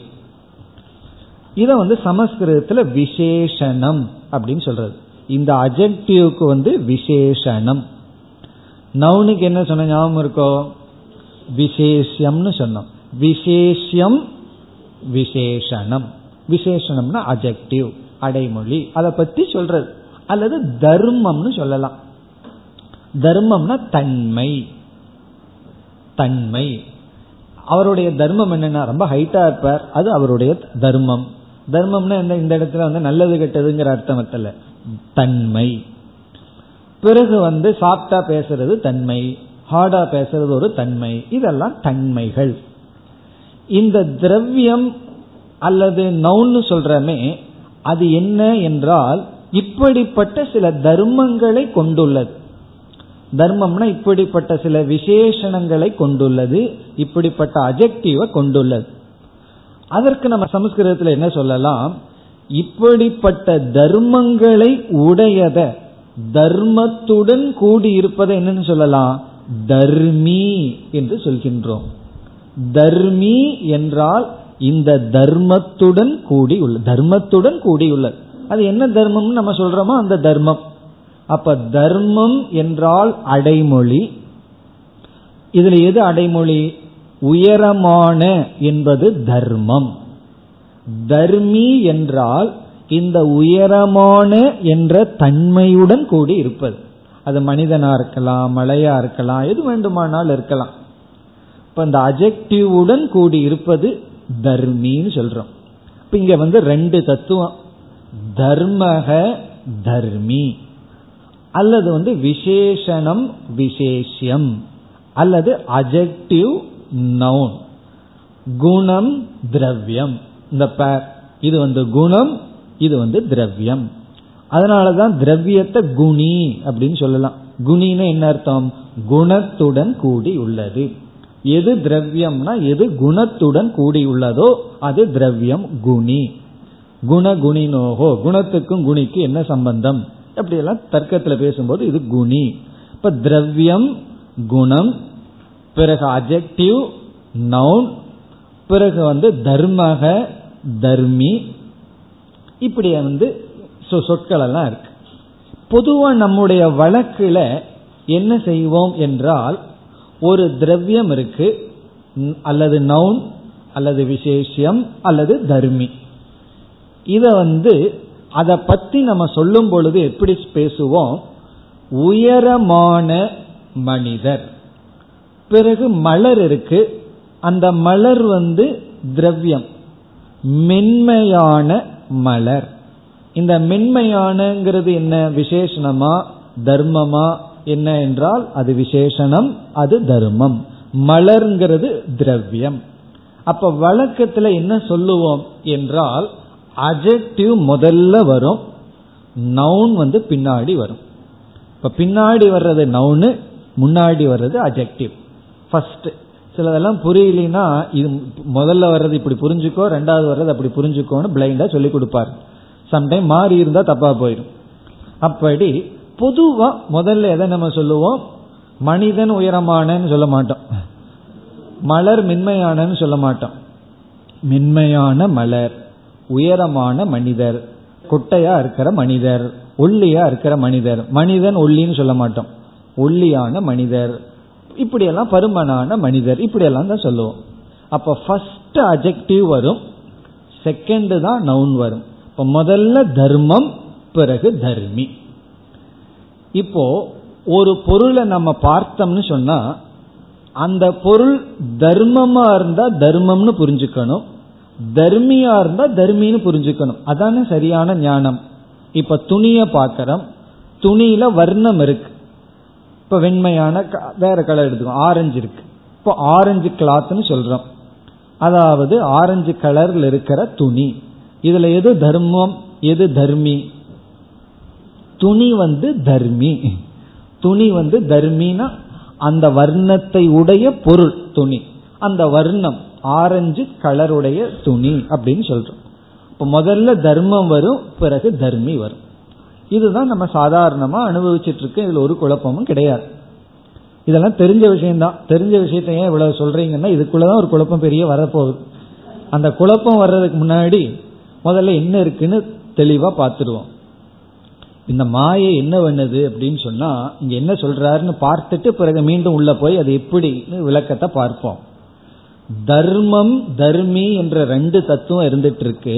இத வந்து சமஸ்கிருதத்துல விசேஷனம் அப்படின்னு சொல்றது. இந்த அஜெக்டிவ்க்கு வந்து விசேஷனம். நவுனுக்கு என்ன சொன்ன ஞாபகம் இருக்கோ? விசேஷம்னு சொன்னோம். விசேஷம் விசேஷனம். விசேஷனம்னா அஜெக்டிவ் அடைமொழி. அதை பத்தி சொல்றது. அல்லது தர்மம்னு சொல்லலாம். தர்மம்னா தன்மை. தன்மை. அவருடைய தர்மம் என்னன்னா ரொம்ப ஹைட்டா இருப்பார். அது அவருடைய தர்மம். தர்மம்னா இந்த இடத்துல வந்து நல்லது கெட்டதுங்கிற அர்த்தமத்தில் தன்மை. பிறகு வந்து சாப்டா பேசுறது தன்மை. ஹார்டா பேசுறது ஒரு தன்மை. இதெல்லாம் தன்மைகள். இந்த திரவியம் அல்லது நவுன்னு சொல்றமே அது என்ன என்றால் இப்படிப்பட்ட சில தர்மங்களை கொண்டுள்ளது. தர்மம்னா இப்படிப்பட்ட சில விசேஷணங்களை கொண்டுள்ளது இப்படிப்பட்ட அஜெக்டிவை கொண்டுள்ளது. அதற்கு நம்ம சமஸ்கிருதத்தில் என்ன சொல்லலாம்? இப்படிப்பட்ட தர்மங்களை உடையத தர்மத்துடன் கூடி இருப்பதை என்னன்னு சொல்லலாம்? தர்மி என்று சொல்கின்றோம். தர்மி என்றால் இந்த தர்மத்துடன் கூடி உள்ள தர்மத்துடன் கூடியுள்ளது அது என்ன தர்மம்னு நம்ம சொல்றோமோ அந்த தர்மம். அப்ப தர்மம் என்றால் அடைமொழி. இதுல எது அடைமொழி? உயரமான என்பது தர்மம். தர்மி என்றால் இந்த உயரமான என்ற தன்மையுடன் கூடி இருப்பது. அது மனிதனா இருக்கலாம் மலையா இருக்கலாம் எது வேண்டுமானால் இருக்கலாம். இப்ப இந்த அஜெக்டிவுடன் கூடி இருப்பது தர்மின்னு சொல்றோம். இப்ப இங்க வந்து ரெண்டு தத்துவம். தர்மக தர்மி. அல்லது வந்து விசேஷனம் விசேஷம் அல்லது அஜெக்டிவ் நவுன் குணம் திரவியம். இந்த பேர் இது வந்து குணம் இது வந்து திரவியம். அதனாலதான் திரவியத்தை குணி அப்படின்னு சொல்லலாம். குணின்னு என்ன அர்த்தம்? குணத்துடன் கூடி உள்ளது. எது திரவியம்னா எது குணத்துடன் கூடி உள்ளதோ அது திரவியம் குணி. குணகுணினோகோ குணத்துக்கும் குணிக்கு என்ன சம்பந்தம்? அப்படியெல்லாம் தர்க்கத்தில் பேசும்போது இது குணி. இப்ப திரவியம் குணம் பிறகு அஜெக்டிவ் நவுன் பிறகு வந்து தர்மக தர்மி இப்படி வந்து சொற்கள் எல்லாம் இருக்கு. பொதுவா நம்முடைய வழக்குல என்ன செய்வோம் என்றால் ஒரு திரவியம் இருக்கு அல்லது நவுன் அல்லது விசேஷம் அல்லது தர்மி. இத வந்து அதை பத்தி நம்ம சொல்லும் பொழுது எப்படி பேசுவோம்? உயரமான மனிதர். பிறகு மலர் இருக்கு. அந்த மலர் வந்து திரவியம். மென்மையான மலர். இந்த மென்மையானங்கிறது என்ன விசேஷணமா? தர்மமா? என்ன என்றால் அது விசேஷணம் அது தர்மம். மலர்ங்கிறது திரவியம். அப்ப வழக்கத்துல என்ன சொல்லுவோம் என்றால் அஜெக்டிவ் முதல்ல வரும் நவுன் வந்து பின்னாடி வரும். இப்ப பின்னாடி வர்றது நவுனு முன்னாடி வர்றது அஜெக்டிவ் ஃபர்ஸ்ட் சிலதெல்லாம் புரியலனா இது முதல்ல வர்றது இப்படி புரிஞ்சுக்கோ ரெண்டாவது வர்றது அப்படி புரிஞ்சுக்கோன்னு பிளைண்டா சொல்லி கொடுப்பார். சம்டைம் மாறி இருந்தா தப்பா போயிடும். அப்படி பொதுவா முதல்ல எதை நம்ம சொல்லுவோம்? மனிதன் உயரமானன்னு சொல்ல மாட்டோம். மலர் மென்மையானன்னு சொல்ல மாட்டோம். மென்மையான மலர் உயரமான மனிதர் குட்டையா இருக்கிற மனிதர் ஒல்லியா இருக்கிற மனிதர். மனிதன் ஒல்லின்னு சொல்ல மாட்டோம். ஒல்லியான மனிதர். இப்படியெல்லாம் பருமனான மனிதர் இப்படியெல்லாம் தான் சொல்லுவோம். அப்ப ஃபர்ஸ்ட் அஜெக்டிவ் வரும் செகண்ட் தான் நவுன் வரும். இப்ப முதல்ல தர்மம் பிறகு தர்மி. இப்போ ஒரு பொருளை நம்ம பார்த்தோம்னு சொன்னா அந்த பொருள் தர்மமா இருந்தா தர்மம்னு புரிஞ்சுக்கணும். தர்மியா இருந்தா தர்மின்னு புரிஞ்சுக்கணும். அதானே சரியான ஞானம். இப்ப துணிய பாக்கிறோம் துணியில வர்ணம் இருக்கு. இப்ப வெண்மையான வேற கலர் எடுத்துக்கோ. ஆரஞ்சு இருக்கு. இப்போ ஆரஞ்சு கிளாத்னு சொல்றோம். அதாவது ஆரஞ்சு கலர்ல இருக்கிற துணி. இதுல எது தர்மம் எது தர்மி? துணி வந்து தர்மி. துணி வந்து தர்மினா அந்த வர்ணத்தை உடைய பொருள் துணி. அந்த வர்ணம் ஆரஞ்சு கலருடைய துணி அப்படின்னு சொல்றோம். இப்ப முதல்ல தர்மம் வரும் பிறகு தர்மி வரும். இதுதான் நம்ம சாதாரணமா அனுபவிச்சுட்டு இருக்கு இதுல ஒரு குழப்பமும் கிடையாது. இதெல்லாம் தெரிஞ்ச விஷயம்தான். தெரிஞ்ச விஷயத்த ஏன் இவ்வளவு சொல்றீங்கன்னா இதுக்குள்ளதான் ஒரு குழப்பம் பெரிய வரப்போகுது. அந்த குழப்பம் வர்றதுக்கு முன்னாடி முதல்ல என்ன இருக்குன்னு தெளிவா பார்த்துருவோம் இந்த மாயை என்ன பண்ணுது அப்படின்னு சொன்னா இங்க என்ன சொல்றாருன்னு பார்த்துட்டு பிறகு மீண்டும் உள்ள போய் அது எப்படின்னு விளக்கத்தை பார்ப்போம். தர்மம் தர்மி என்ற ரெண்டு தத்துவம் இருந்துட்டு இருக்கு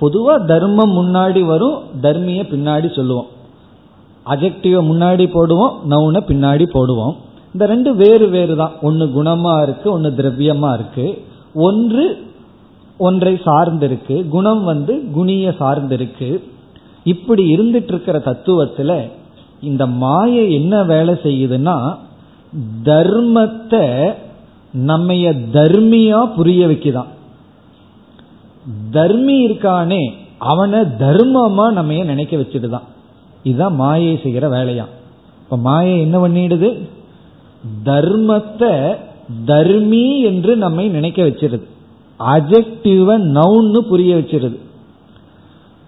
பொதுவா தர்மம் முன்னாடி வரும் தர்மிய பின்னாடி சொல்லுவோம். அஜெக்டிவ முன்னாடி போடுவோம் நவுன பின்னாடி போடுவோம். இந்த ரெண்டு வேறு வேறு தான். ஒன்னு குணமா இருக்கு ஒன்னு திரவியமா இருக்கு. ஒன்று ஒன்றை சார்ந்திருக்கு. குணம் வந்து குணிய சார்ந்திருக்கு. இப்படி இருந்துட்டு இருக்கிற தத்துவத்துல இந்த மாயை என்ன வேலை செய்யுதுன்னா தர்மத்தை நம்ம தர்மியா புரிய வைக்குதான். தர்மி இருக்கானே அவனை தர்மமா நம்ம நினைக்க வச்சுட்டுதான்? இதுதான் மாயை செய்கிற வேலையா? இப்ப மாயை என்ன பண்ணிடுது? தர்மத்தை தர்மி என்று நம்மை நினைக்க வச்சிருது. அஜெக்டிவ நவுன்னு புரிய வச்சிருது.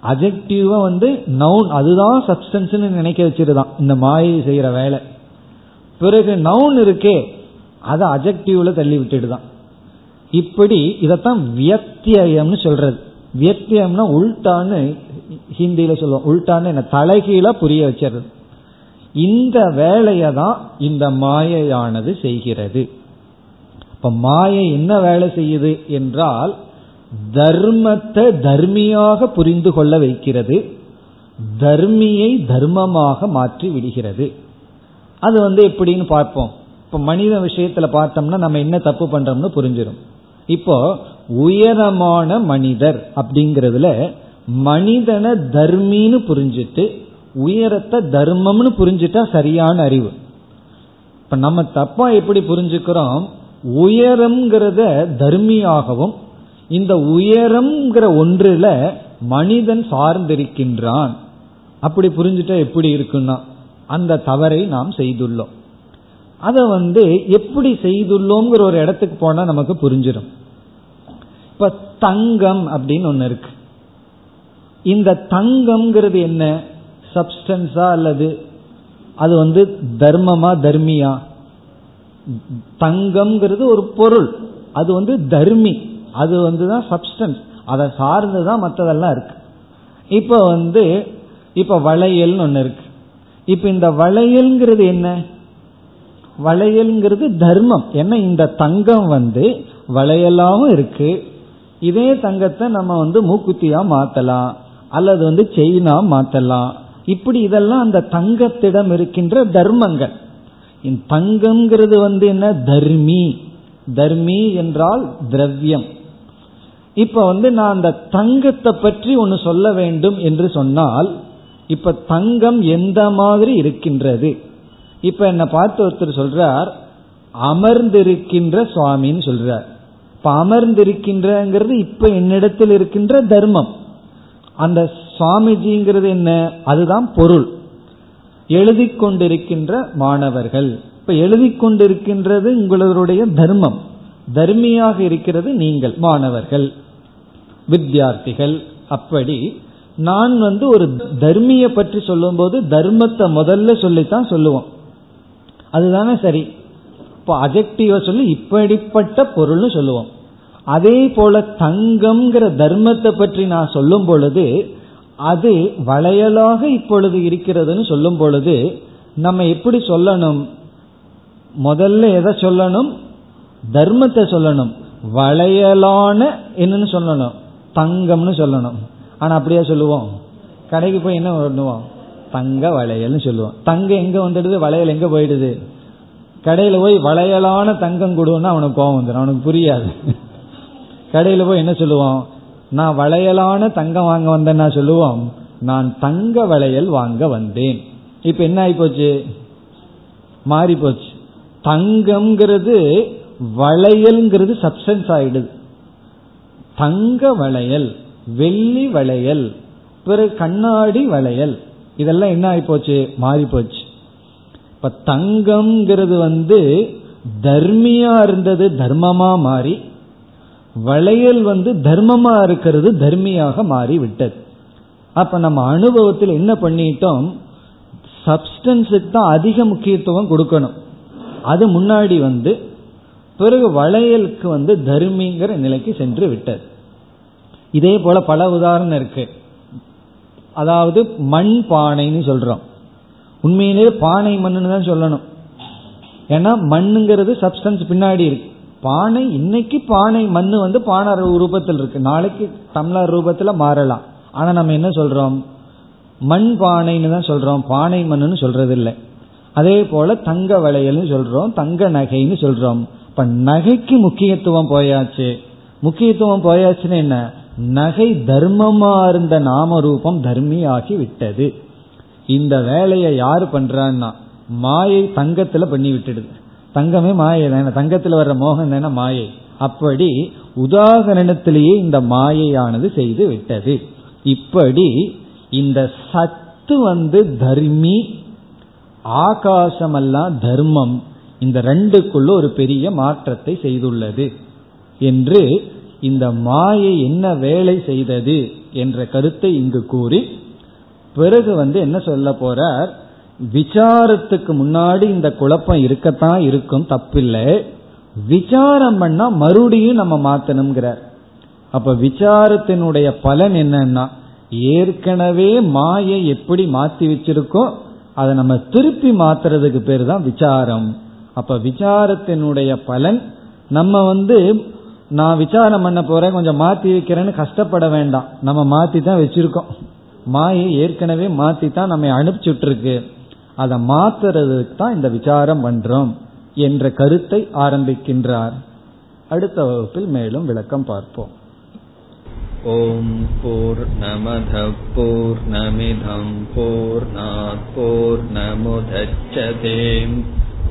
அஜெக்டிவ வந்து நவுன் அதுதான் சப்ஸ்டன்ஸ் நினைக்க வச்சிருதான் இந்த மாயை செய்யற வேலை. பிறகு நவுன் இருக்கே அதை அஜெக்டிவ்ல தள்ளி விட்டுடுதான் இப்படி இதத்தான் வியத்தியம்னு சொல்றது. வியத்தியம்னா உள்டான்னு ஹிந்தியில சொல்லுவோம். உள்டான்னு என்ன தலைகீழ புரிய வச்சிருது இந்த வேலையை தான் இந்த மாயையானது செய்கிறது. இப்ப மாயை என்ன வேலை செய்யுது என்றால் தர்மத்தை தர்மியாக புரிந்து கொள்ள வைக்கிறது. தர்மியை தர்மமாக மாற்றி விடுகிறது. அது வந்து எப்படின்னு பார்ப்போம். இப்ப மனித விஷயத்துல பார்த்தோம்னா நம்ம என்ன தப்பு பண்றோம்னு புரிஞ்சிடும் இப்போ உயரமான மனிதர் அப்படிங்கறதுல மனிதனை தர்மின்னு புரிஞ்சிட்டு உயரத்தை தர்மம்னு புரிஞ்சுட்டா சரியான அறிவு. இப்ப நம்ம தப்பா எப்படி புரிஞ்சுக்கிறோம்? உயரம்ங்கிறத தர்மியாகவும் இந்த உயரம்ங்கிற ஒன்றுல மனிதன் சார்ந்திருக்கின்றான். அப்படி புரிஞ்சுட்டா எப்படி இருக்குன்னா அந்த தவறை நாம் செய்துள்ளோம். அதை வந்து எப்படி செய்துள்ளோங்கிற ஒரு இடத்துக்கு போனா நமக்கு புரிஞ்சிடும் இப்ப தங்கம் அப்படின்னு ஒன்று இருக்கு. இந்த தங்கம்ங்கிறது என்ன? சப்ஸ்டன்ஸா அல்லது அது வந்து தர்மமா தர்மியா? தங்கம்ங்கிறது ஒரு பொருள். அது வந்து தர்மி. அது வந்து தான் சப்ஸ்டன்ஸ் அதை சார்ந்து தான் மற்றதெல்லாம் இருக்கு. இப்போ வந்து இப்போ வளையல்னு ஒன்று இருக்கு. இப்போ இந்த வளையல்ங்கிறது என்ன? வளையல்ங்கிறது தர்மம். ஏன்னா இந்த தங்கம் வந்து வளையலாவும் இருக்கு. இதே தங்கத்தை நம்ம வந்து மூக்குத்தியா மாத்தலாம். அல்லது வந்து செயினா மாத்தலாம். இப்படி இதெல்லாம் அந்த தங்கத்திடம் இருக்கின்ற தர்மங்கள். தங்கம்ங்கிறது வந்து என்ன? தர்மி. தர்மி என்றால் திரவியம். இப்ப வந்து நான் அந்த தங்கத்தை பற்றி ஒன்னு சொல்ல வேண்டும் என்று சொன்னால் இப்ப தங்கம் எந்த மாதிரி இருக்கின்றது? இப்ப என்ன பார்த்து ஒருத்தர் சொல்றார் அமர்ந்திருக்கின்ற சுவாமின்னு சொல்றார். இப்ப அமர்ந்திருக்கின்றங்கிறது இப்ப என்னிடத்தில் இருக்கின்ற தர்மம். அந்த சுவாமிஜிங்கிறது என்ன? அதுதான் பொருள். எழுதி கொண்டிருக்கின்ற மாணவர்கள். இப்ப எழுதி கொண்டிருக்கின்றது உங்களுடைய தர்மம். தர்மியாக இருக்கிறது நீங்கள் மாணவர்கள். வித்தியார்த்திகள் அப்படி. நான் வந்து ஒரு தர்மிய பற்றி சொல்லும்போது தர்மத்தை முதல்ல சொல்லித்தான் சொல்லுவோம். அதுதானே சரி. இப்போ அஜெக்டிவ சொல்லி இப்படிப்பட்ட பொருள்னு சொல்லுவோம். அதே போல தங்கம்ங்கிற தர்மத்தை பற்றி நான் சொல்லும் பொழுது அது வளையலாக இப்பொழுது இருக்கிறதுன்னு சொல்லும் பொழுது நம்ம எப்படி சொல்லணும்? முதல்ல எதை சொல்லணும்? தர்மத்தை சொல்லணும். வளையலான என்னன்னு சொல்லணும். தங்கம்னு சொல்லணும். ஆனா அப்படியே சொல்லுவோம்? கடைக்கு போய் என்ன பண்ணுவோம்? தங்க வளையல்னு சொல்லுவோம். தங்கம் எங்க வந்துடுது? வளையல் எங்க போயிடுது? கடையில போய் வளையலான தங்கம் கொடுன்னா அவனுக்கு கோவம் வந்துடும் அவனுக்கு புரியாது. கடையில போய் என்ன சொல்லுவோம்? நான் வளையலான தங்கம் வாங்க வந்தேன்னா சொல்லுவோம். நான் தங்க வளையல் வாங்க வந்தேன். இப்ப என்ன ஆகி போச்சு மாறி போச்சு தங்கம்ங்கிறது வளையல்ங்கிறது சப்சன்ஸ் ஆயிடுது. தங்க வளையல் வெள்ளி வளையல் பிறகு கண்ணாடி வளையல் இதெல்லாம் என்ன ஆகி போச்சு மாறி போச்சு இப்ப தங்கம்ங்கிறது வந்து தர்மியா இருந்தது தர்மமா மாறி வளையல் வந்து தர்மமா இருக்கிறது தர்மியாக மாறி விட்டது அப்ப நம்ம அனுபவத்தில் என்ன பண்ணிட்டோம்? சப்ஸ்டன்ஸுக்கு தான் அதிக முக்கியத்துவம் கொடுக்கணும். அது முன்னாடி வந்து பிறகு வளையலுக்கு வந்து தர்மிங்கிற நிலைக்கு சென்று விட்டது. இதே போல பல உதாரணம் இருக்கு. அதாவது மண் பானைன்னு சொல்றோம். உண்மையிலேயே பானை மண்ணுன்னு தான் சொல்லணும். ஏன்னா மண்ணுங்கிறது சப்ஸ்டன்ஸ் பின்னாடி இருக்கு. பானை இன்னைக்கு பானை மண் வந்து பானை ரூபத்தில் இருக்கு. நாளைக்கு டம்ளர் ரூபத்தில் மாறலாம். ஆனா நம்ம என்ன சொல்றோம்? மண் பானைன்னு தான் சொல்றோம். பானை மண்ணுன்னு சொல்றது இல்லை அதே போல தங்க வளையல்னு சொல்றோம். தங்க நகைன்னு சொல்றோம். இப்ப நகைக்கு முக்கியத்துவம் போயாச்சு. முக்கியத்துவம் போயாச்சுன்னு என்ன? நகை தர்மமா இருந்த நாம ரூபம் தர்மி ஆகி விட்டது இந்த வேலையை யாரு பண்றான்னா மாயை தங்கத்துல பண்ணி விட்டுடுது தங்கமே மாயை தானே தங்கத்துல வர்ற மோகம் தானே மாயை. அப்படி உதாகரணத்திலேயே இந்த மாயையானது செய்து விட்டது. இப்படி இந்த சத்து வந்து தர்மி ஆகாசமெல்லாம் தர்மம் இந்த ரெண்டுக்குள்ள ஒரு பெரிய மாற்றத்தை செய்துள்ளது என்று இந்த மாயை என்ன வேலை செய்தது என்ற கருத்தை இங்கு கூறி பிறகு வந்து என்ன சொல்ல போறார்? விசாரத்துக்கு முன்னாடி இந்த குழப்பம் இருக்கத்தான் இருக்கும் தப்பில்லை. விசாரம் பண்ணா மறுபடியும் நம்ம மாத்தணுங்கிறார் அப்ப விசாரத்தினுடைய பலன் என்னன்னா ஏற்கனவே மாயை எப்படி மாத்தி வச்சிருக்கோ அதை நம்ம திருப்பி மாத்துறதுக்கு பேர் தான் விசாரம். அப்ப விசாரத்தினுடைய பலன் நம்ம வந்து நான் விசாரம் பண்ண போறேன் கொஞ்சம் மாத்தி வைக்கிறேன்னு கஷ்டப்பட வேண்டாம் நம்ம மாத்தி தான் வச்சிருக்கோம் மாயை ஏற்கனவே மாத்தி தான் நம்ம அனுப்பிச்சுட்டு இருக்கு அதை மாத்துறதுக்கு தான் இந்த விசாரம் பண்றோம் என்ற கருத்தை ஆரம்பிக்கின்றார் அடுத்த வகுப்பில் மேலும் விளக்கம் பார்ப்போம் ॐ पूर्णमधपूर्णमिधं पूर्णात्पूर्णमुदच्छते